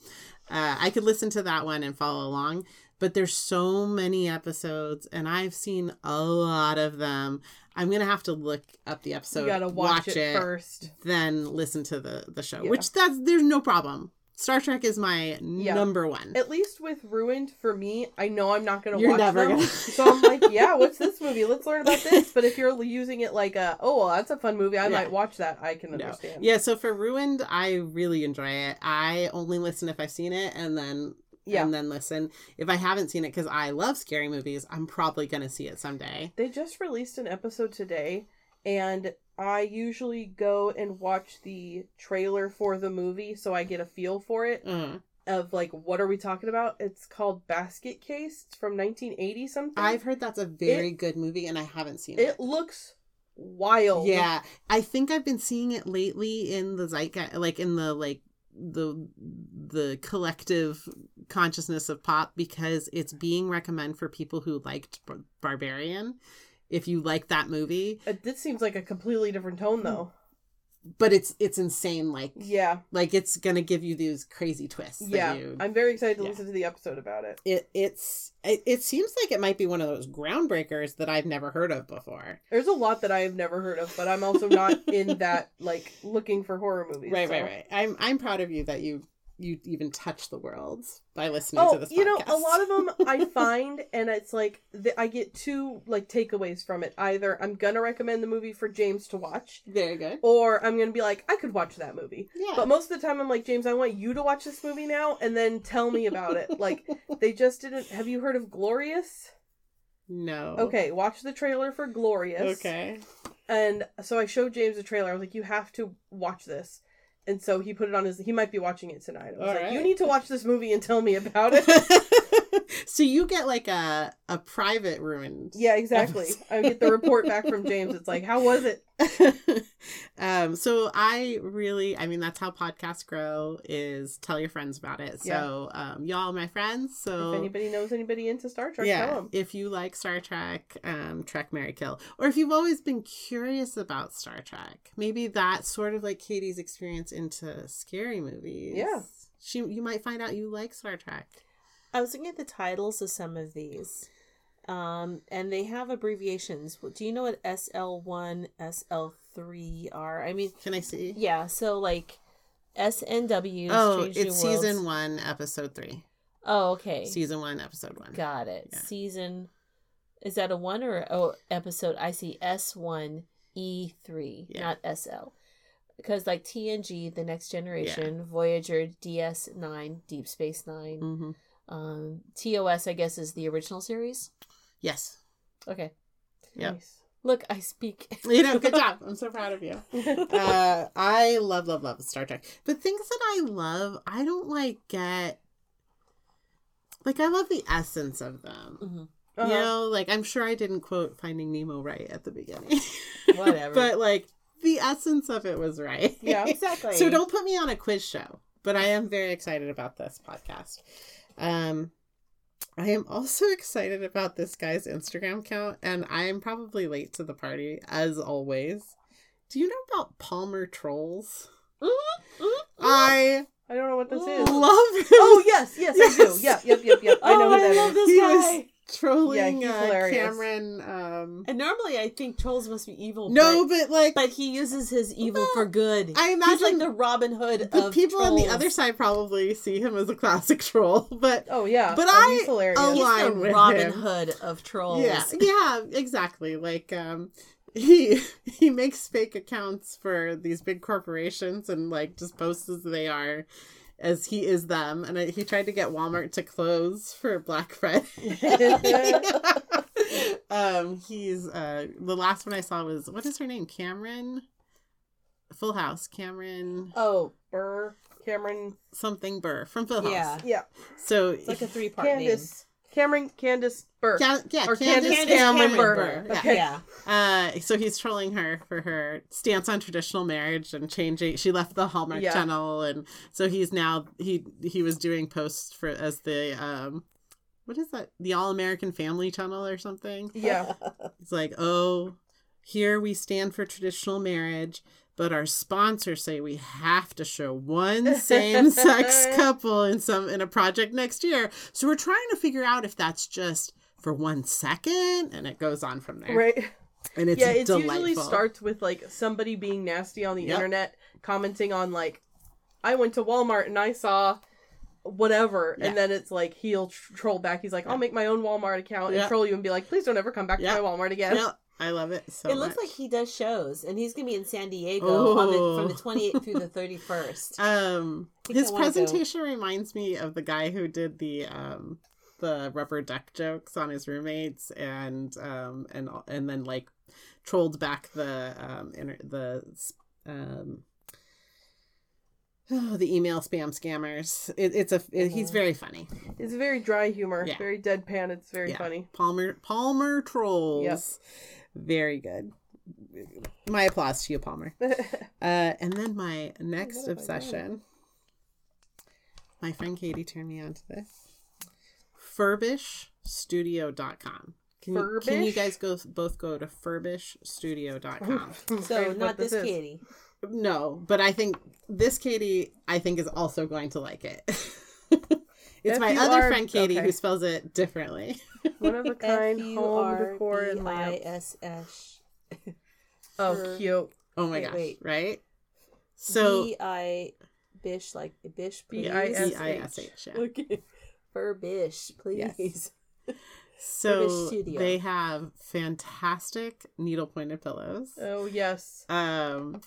Uh, I could listen to that one and follow along, but there's so many episodes and I've seen a lot of them. I'm gonna have to look up the episode, you gotta watch, it, first. then listen to the the show. Yeah. Which that's there's no problem. Star Trek is my Yeah. number one. At least with Ruined, for me, I know I'm not gonna You're watch never them. gonna- so I'm like, yeah, what's this movie? Let's learn about this. But if you're using it like a, oh, well, that's a fun movie, I Yeah. might watch that. I can No. understand. Yeah, so for Ruined, I really enjoy it. I only listen if I've seen it and then Yeah. and then listen. If I haven't seen it because I love scary movies, I'm probably gonna see it someday. They just released an episode today, and I usually go and watch the trailer for the movie so I get a feel for it Uh, of like what are we talking about? It's called Basket Case. It's from 1980 something. I've heard that's a very good movie and I haven't seen it. it looks wild. Yeah, I think I've been seeing it lately in the zeitgeist, like in the like the the collective consciousness of pop because it's being recommended for people who liked Bar- Barbarian. If you like that movie, Uh, This seems like a completely different tone though. But it's it's insane. Like Yeah. like it's gonna give you these crazy twists. that Yeah. you- I'm very excited to Yeah. listen to the episode about it. it it's it, it seems like it might be one of those groundbreakers that I've never heard of before. There's a lot that I have never heard of, but I'm also not in that like looking for horror movies. Right, so- right, right. I'm I'm proud of you that you you even touch the world by listening to Oh, this. you know, a lot of them I find, and it's like th- I get two like takeaways from it. Either I'm gonna recommend the movie for James to watch, Very good. or I'm gonna be like, I could watch that movie. Yeah. But most of the time, I'm like, James, I want you to watch this movie now, and then tell me about it. Like they just didn't. Have you heard of Glorious? no. Okay, watch the trailer for Glorious. Okay. And so I showed James the trailer. I was like, you have to watch this. And so he put it on his. He might be watching it tonight. I was All like, you need to watch this movie and tell me about it. so you get like a a private ruined. yeah, exactly. I get the report back from James. It's like, how was it? um so i really i mean that's how podcasts grow is tell your friends about it so um y'all my friends so if anybody knows anybody into Star Trek, yeah tell them. if you like star trek um trek marry kill or if you've always been curious about star trek maybe that's sort of like katie's experience into scary movies Yeah. she you might find out you like star trek I was looking at the titles of some of these, um, and they have abbreviations. Do you know what SL1, SL3 are? I mean, can i see yeah. So like SNW. oh Strange it's season one episode three Oh, okay. Season one, episode one. Got it. Yeah. Season is that a one or oh episode? I see S one E three, Yeah. not SL. Because like TNG, the Next Generation, Voyager, DS nine, Deep Space 9 hmm um, TOS, I guess, is the original series. Yes. Okay, Yep. Nice. look, I speak. You know, good job. I'm so proud of you. Uh, I love, love, love Star Trek. But things that I love, I don't like get. Like, I love the essence of them. Mhm. Uh-huh. You know, like, I'm sure I didn't quote Finding Nemo right at the beginning. Whatever. but, like, the essence of it was right. Yeah. Exactly. so don't put me on a quiz show. But I am very excited about this podcast. Um, I am also excited about this guy's Instagram account, and I am probably late to the party, as always. Do you know about Palmer Trolls? Mhm, mhm, mhm. I I don't know what this Ooh. is. love him. Oh yes, yes, I do. Yes. Yeah, yep, yep, yep. I know oh, who that I is. love this He guy. was trolling Yeah, he's uh. Cameron. Um, And normally, I think trolls must be evil. no, but, but like, but he uses his evil Well, for good. I He's imagine like the Robin Hood the of people on the other side probably see him as a classic troll. But Oh yeah, But oh, I- he's hilarious. oh, He's the with Robin him. Hood of trolls. Yeah, yeah, exactly. Like um he he makes fake accounts for these big corporations and like just posts as they are as he is them and I, he tried to get Walmart to close for Black Friday. um he's uh the last one I saw was what is her name? Cameron Full House. Cameron Oh, Burr, Cameron, something Burr from Full House. Yeah. yeah, So it's like a three part name. Candace, Cameron, Candace Burr. Ca- yeah, Or Candace, Candace Cameron, Cameron Burr. Burr. Yeah. Okay. Yeah. Uh, so he's trolling her for her stance on traditional marriage and changing. She left the Hallmark Yeah. Channel, and so he's now he he was doing posts for as the um, what is that? The All American Family Channel or something. Yeah, It's like, oh, here we stand for traditional marriage, but our sponsors say we have to show one same-sex couple in some in a project next year. So we're trying to figure out if that's just for one second, and it goes on from there. right. And it's yeah, it usually starts with like somebody being nasty on the Yep. internet, commenting on like, I went to Walmart and I saw whatever, Yeah. and then it's like he'll tr- troll back. He's like, I'll make my own Walmart account Yeah. and troll you and be like, please don't ever come back Yeah. to my Walmart again. Yeah, I love it so it looks much. like he does shows, and he's gonna be in San Diego on the, from the Oh. 28th through the 31st. Um, his I go. presentation reminds me of the guy who did the um the rubber duck jokes on his roommates and um and and then like trolled back the um inter- the um oh, the email spam scammers. It, it's a it, he's very funny. It's very dry humor, Yeah. very deadpan. It's very Yeah. funny. Palmer Palmer trolls. Very good. My applause to you, Palmer. Uh, and then my next What have I done? obsession. My friend Katie turned me on to this. Furbishstudio.com. Can you, can you guys go both go to furbishstudio.com? I'm So afraid not what this. Katie. no, but I think this Katie I think is also going to like it. it's my other friend Katie okay. who spells it differently. One of a kind home decor and. F-U-R-B-I-S-S. Oh, cute. Oh my gosh, right? So B-I... Bish, like Bish, please. B I S H. Yeah. Okay. Furbish, please. So they have fantastic needle pointed pillows. Oh yes. Um,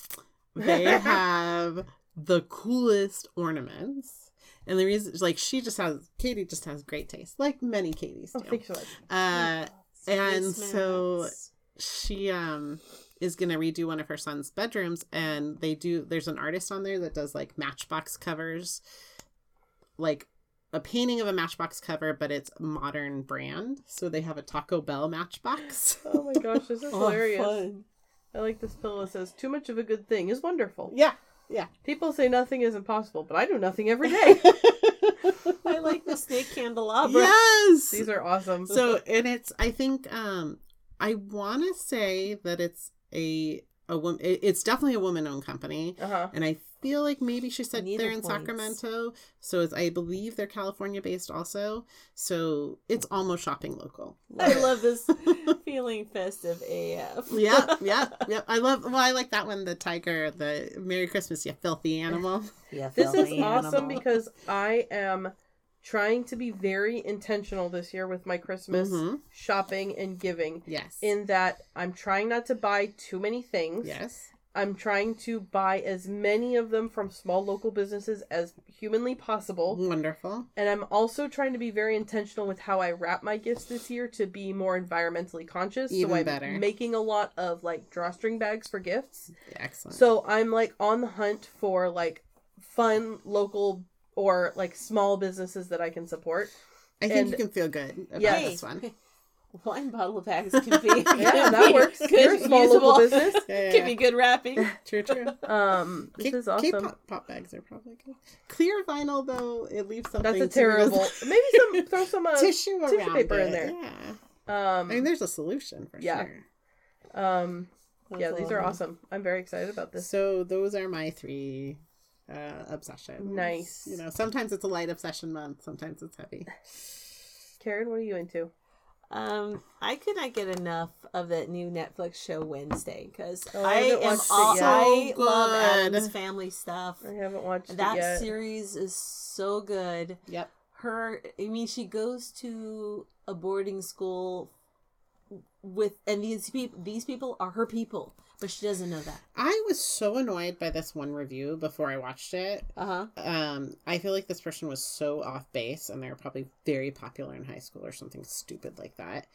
they have the coolest ornaments, and the reason, is like, she just has Katie just has great taste, like many Katie's Oh, do. thanks so much. Uh, and Christmas. so she um is gonna redo one of her son's bedrooms, and they do. There's an artist on there that does like Matchbox covers, like a painting of a Matchbox cover, but it's modern brand. So they have a Taco Bell Matchbox. Oh my gosh, this is Oh, hilarious. fun. I like this pillow. It says, "Too much of a good thing is wonderful." yeah, People say nothing is impossible, but I do nothing every day. I like the snake candelabra. yes. These are awesome. so and it's i think um i want to say that it's a a woman it's definitely a woman owned company uh huh. and i feel like maybe she said Needle they're in points. sacramento so it's, i believe they're california based also so it's almost shopping local I love this feeling festive AF. yeah yeah yeah i love well i like that one the tiger the merry christmas you filthy animal Yeah, This is filthy awesome because I am trying to be very intentional this year with my Christmas Mhm. shopping and giving. Yes. In that I'm trying not to buy too many things. yes. I'm trying to buy as many of them from small local businesses as humanly possible. Wonderful. And I'm also trying to be very intentional with how I wrap my gifts this year to be more environmentally conscious. Even so I'm better. making a lot of like drawstring bags for gifts. Excellent. So I'm like on the hunt for like fun local or like small businesses that I can support. I think and- you can feel good about Yes. this one. Wine bottle bags can be Yeah, that works. Good, You're a small local business. Yeah, Can yeah. be good wrapping. True, true. Um, this K- is awesome. K-pop pop bags are probably good. Clear vinyl though, it leaves something. That's a terrible. Maybe some throw some uh, tissue tissue around paper in there. Yeah. Um, I mean, there's a solution for Yeah. sure. um, yeah, these are awesome. I'm very excited about this. So those are my three uh, obsessions. Nice. You know, sometimes it's a light obsession month, sometimes it's heavy. Karen, what are you into? Um, I could not get enough of that new Netflix show Wednesday because Oh, I I, am all yet. I So love good. Addams family stuff. I haven't watched it That series is so good. Yep. Her, I mean, she goes to a boarding school with, and these people, these people are her people, but she doesn't know that. I was so annoyed by this one review before I watched it. Uh huh. Um, I feel like this person was so off base, and they were probably very popular in high school or something stupid like that.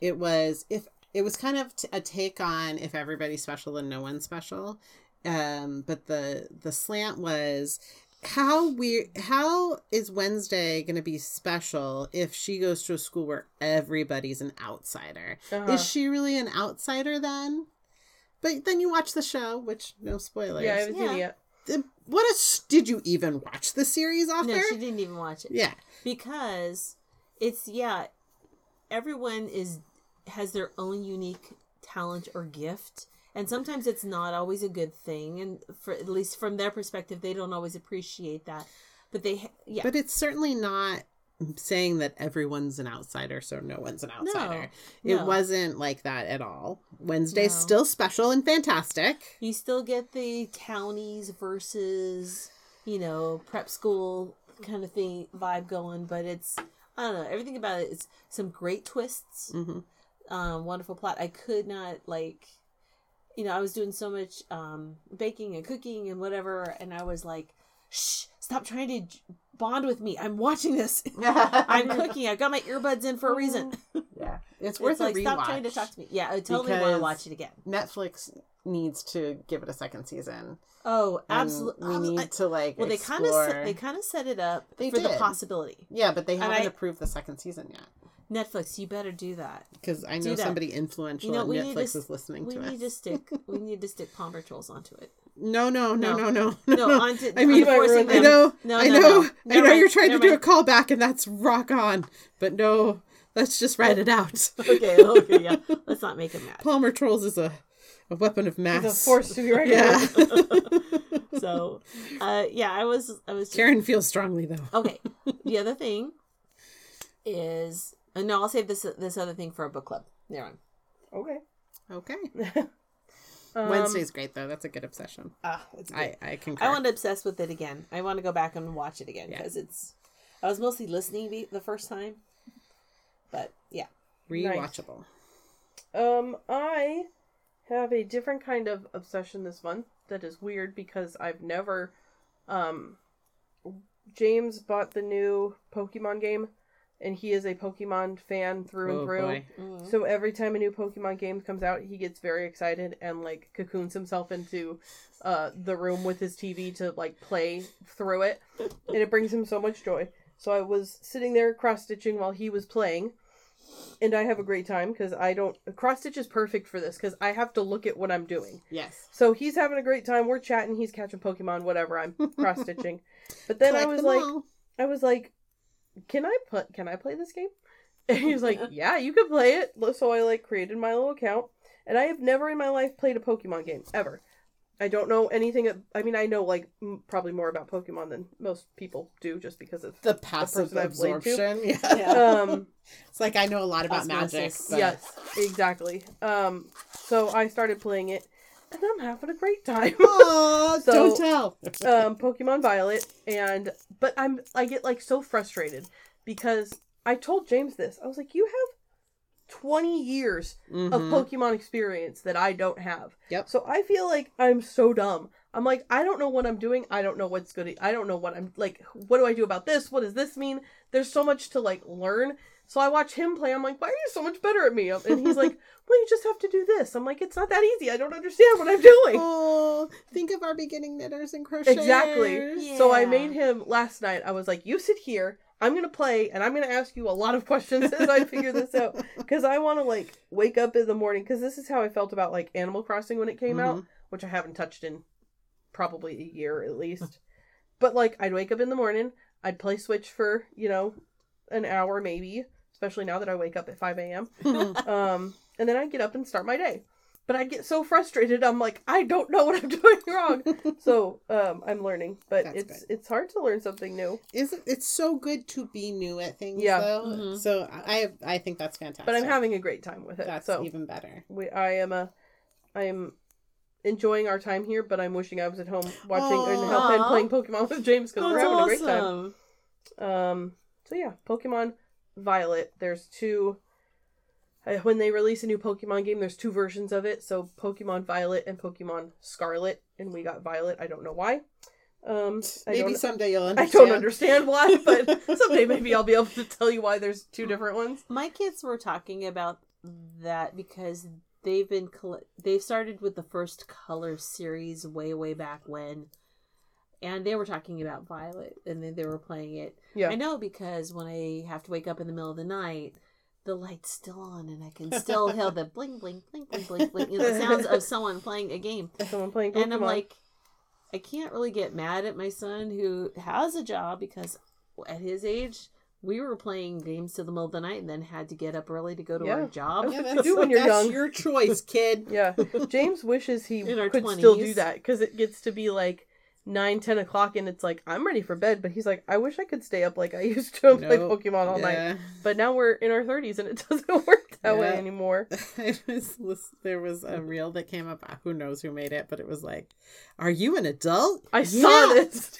It was if it was kind of t- a take on if everybody's special and no one's special, um, but the the slant was how weird. How is Wednesday going to be special if she goes to a school where everybody's an outsider? Uh-huh. Is she really an outsider then? But then you watch the show, which no spoilers. yeah, I haven't seen Yeah. it yet. What a s- did you even watch the series off No, there? she didn't even watch it. Yeah, because it's yeah everyone is has their own unique talent or gift and sometimes it's not always a good thing and for at least from their perspective they don't always appreciate that but they yeah but it's certainly not saying that everyone's an outsider, so no one's an outsider. it no. wasn't like that at all. Wednesday's No. still special and fantastic. you still get the townies versus you know prep school kind of thing vibe going but it's i don't know everything about it is some great twists hmm um, wonderful plot. I could not like, you know, I was doing so much um, baking and cooking and whatever, and I was like, "Shh, stop trying to j- bond with me. I'm watching this. I'm cooking. I've got my earbuds in for a reason. yeah, it's It's worth like a rewatch. stop trying to talk to me. Yeah, I totally want to watch it again. Netflix needs to give it a second season. Oh, absolutely. We need to like well, they kind of explore... they kind of set it up They for the possibility. yeah, but they haven't I- approved the second season yet. Netflix, you better do that. Because I know somebody influential You know, at we to Netflix s- is listening We to need us. to stick. we need to stick Palmer Trolls onto it. No, no, no, no, No. no, No, onto. I mean, onto I them. know, No, I know, no. I know mind, you're trying to never do a callback, and that's rock on. But no, let's just write it out. okay, okay, yeah. Let's not make him mad. Palmer Trolls is a, a weapon of mass. It's a force to be reckoned Yeah. So, uh, yeah, I was, I was. Karen feels strongly though. Okay. The other thing is, uh, no, I'll save this this other thing for a book club. There on. Okay. Okay. Um, Wednesday's great though. That's a good obsession. Ah, it's good. I I concur. I want to obsess with it again. I want to go back and watch it again Yeah. because it's. I was mostly listening the- the first time, but yeah. rewatchable. Um, I have a different kind of obsession this month that is weird because I've never um James bought the new Pokemon game and he is a Pokemon fan through and Oh, through. boy. Mm-hmm. So every time a new Pokemon game comes out, he gets very excited and like cocoons himself into uh the room with his TV to like play through it. And it brings him so much joy. So I was sitting there cross stitching while he was playing. And I have a great time because I don't cross stitch is perfect for this because I have to look at what I'm doing. Yes. So he's having a great time. We're chatting. He's catching Pokemon. Whatever. I'm cross stitching. But then I was like, all. I was like, "Can I put? Can I play this game?" And he was like, "Yeah, you can play it." So I like created my little account, and I have never in my life played a Pokemon game ever. I don't know anything. I mean, I know like m- probably more about Pokemon than most people do, just because of the passive person I've played to. absorption. Yeah. Yeah. um. It's like I know a lot about magic. Osmosis. But Yes, exactly. Um, so I started playing it, and I'm having a great time. Aw, So- don't tell. um Pokemon Violet and but I'm I get like so frustrated because I told James this. I was like, "You have 20 years of Mhm. Pokemon experience that I don't have." Yep. So I feel like I'm so dumb. I'm like, I don't know what I'm doing. I don't know what's good. I don't know what I'm like. What do I do about this? What does this mean? There's so much to like learn. So I watch him play. I'm like, why are you so much better at me? And he's like, well, you just have to do this. I'm like, it's not that easy. I don't understand what I'm doing. Oh, think of our beginning knitters and crocheters. Exactly. So I made him last night. I was like, "You sit here. I'm gonna play, and I'm gonna ask you a lot of questions as I figure this out because I want to like wake up in the morning because this is how I felt about like Animal Crossing when it came out, Mhm. which I haven't touched in probably a year at least. but like, I'd wake up in the morning, I'd play Switch for you know an hour maybe, especially now that I wake up at 5 a.m. um, and then I'd get up and start my day. But I get so frustrated. I'm like, I don't know what I'm doing wrong. so um, I'm learning, but That's it's good. it's hard to learn something new. Isn't it's so good to be new at things? Yeah. Though? Mhm. So I I think that's fantastic. But I'm having a great time with it. that's so even better. we, I am a, I am enjoying our time here. But I'm wishing I was at home watching and, help, and Aw. playing Pokemon with James because we're That's having a great time. Um. So yeah, Pokemon Violet. There's two. uh, When they release a new Pokemon game, there's two versions of it. So Pokemon Violet and Pokemon Scarlet, and we got Violet. I don't know why. Um, Maybe someday you'll I don't understand why, but someday maybe I'll be able to tell you why there's two different ones. My kids were talking about that because they've been they've started with the first color series way way back when, and they were talking about Violet, and then they were playing it. Yeah. I know because when I have to wake up in the middle of the night, the light's still on, and I can still hear the bling bling bling bling bling bling, you know, the sounds of someone playing a game. Someone playing Pokemon. And I'm like, I can't really get mad at my son who has a job because at his age, we were playing games till the middle of the night and then had to get up early to go to Yeah. our job. Yeah, that's, do when you're young. your choice, kid. Yeah, James wishes he could still do that because it gets to be like nine, ten o'clock, and it's like I'm ready for bed. But he's like, I wish I could stay up like I used to and play Pokemon all night. But now we're in our thirties, and it doesn't work that way anymore. Was, there was a reel that came up. Who knows who made it, but it was like, "Are you an adult?" I saw this.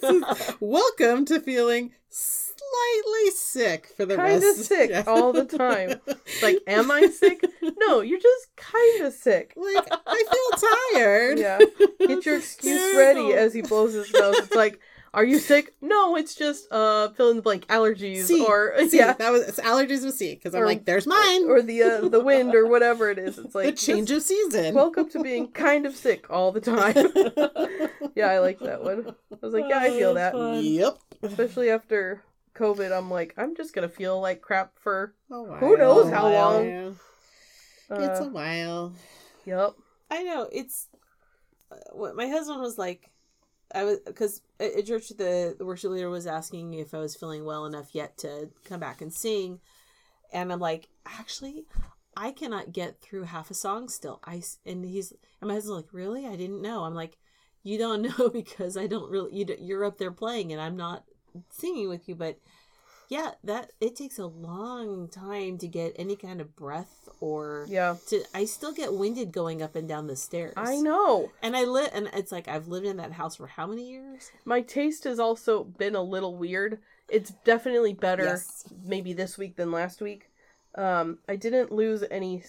Says, Welcome to feeling slightly sick for the Kind of sick Yeah. all the time. Like, am I sick? No, you're just kind of sick. like I feel tired. Yeah. Get your excuse ready as he blows his nose. It's like, are you sick? No, it's just uh fill in the blank allergies C. or C. yeah, that was it's allergies with C because I'm like, there's mine. or the uh, the wind or whatever it is. It's like the change of season. welcome to being kind of sick all the time. yeah, I like that one. I was like, yeah, I feel that. Yep. Especially after COVID, I'm like, I'm just gonna feel like crap for A. Who knows A how while. long? Uh, It's a while. yep. I know it's uh, what my husband was like. I was because at church the, the worship leader was asking me if I was feeling well enough yet to come back and sing, and I'm like, actually, I cannot get through half a song still. I and he's and my husband's like, really? I didn't know. I'm like, you don't know because I don't really. You you're up there playing and I'm not singing with you, but yeah, that it takes a long time to get any kind of breath or Yeah. to I still get winded going up and down the stairs. I know. And I live and it's like I've lived in that house for how many years? My taste has also been a little weird. It's definitely better Yes. maybe this week than last week. Um, I didn't lose any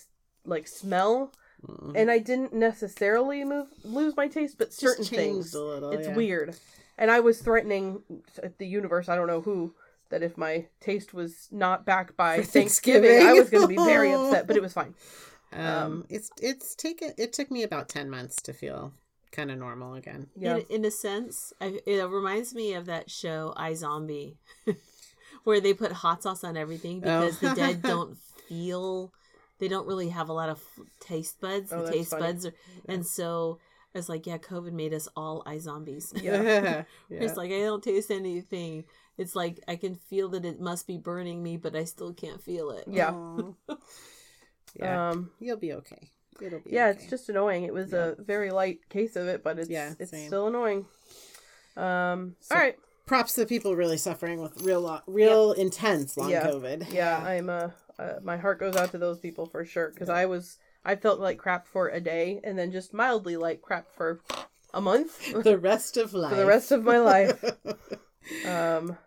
like smell, Mm. and I didn't necessarily move lose my taste, but certain changed things. a little, it's yeah. weird, and I was threatening the universe. I don't know who that if my taste was not back by For Thanksgiving, Thanksgiving. I was going to be very upset. But it was fine. Um, Um, it's it's taken it took me about ten months to feel kind of normal again. Yeah, In, in a sense, I, it reminds me of that show iZombie, where they put hot sauce on everything because Oh. the dead don't feel, they don't really have a lot of taste buds. Oh, the taste funny. buds are, and so it's like, yeah, COVID made us all iZombies. Yeah. It's like I don't taste anything. It's like I can feel that it must be burning me, but I still can't feel it. Yeah. Yeah, um, you'll be okay. It'll be yeah, okay. it's just annoying. It was a very light case of it, but it's Yeah, it's same. still annoying. Um, So- all right. props to people really suffering with real lo- real intense long Yeah. COVID. yeah i'm uh, uh my heart goes out to those people for sure because i was I felt like crap for a day and then just mildly like crap for a month The rest of life. for the rest of my life. Um,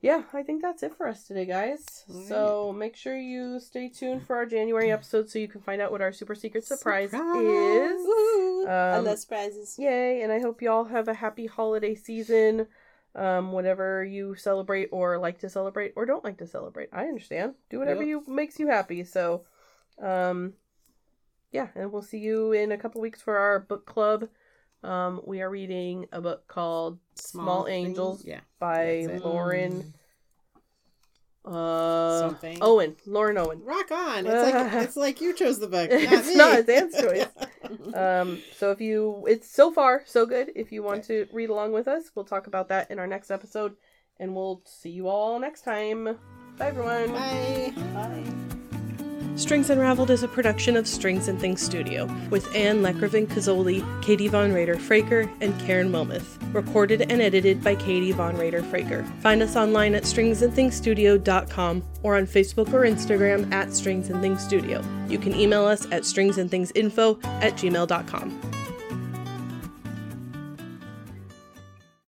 yeah, I think that's it for us today, guys. So make sure you stay tuned for our January episode so you can find out what our super secret surprise, is. Woo! I Um, love surprises. Yay! And I hope y'all have a happy holiday season. Um, whatever you celebrate or like to celebrate or don't like to celebrate, I understand. Do whatever Yep. you makes you happy. So, um, yeah, and we'll see you in a couple weeks for our book club. Um, we are reading a book called Small, things, Angels Yeah. by Lauren uh Something. Owen. Lauren Owen. Rock on. It's like it's like you chose the book. Not It's me. not, it's Anne's choice. Um, so if you, it's so far so good. If you want to read along with us, we'll talk about that in our next episode, and we'll see you all next time. Bye, everyone. Bye. Bye. Strings Unraveled is a production of Strings and Things Studio with Anne Lekrevin Kazoli, Katie Von Rader Fraker, and Karen Wilmoth. Recorded and edited by Katie Von Rader Fraker. Find us online at stringsandthingsstudio.com or on Facebook or Instagram at Strings and Things Studio. You can email us at stringsandthingsinfo at gmail.com.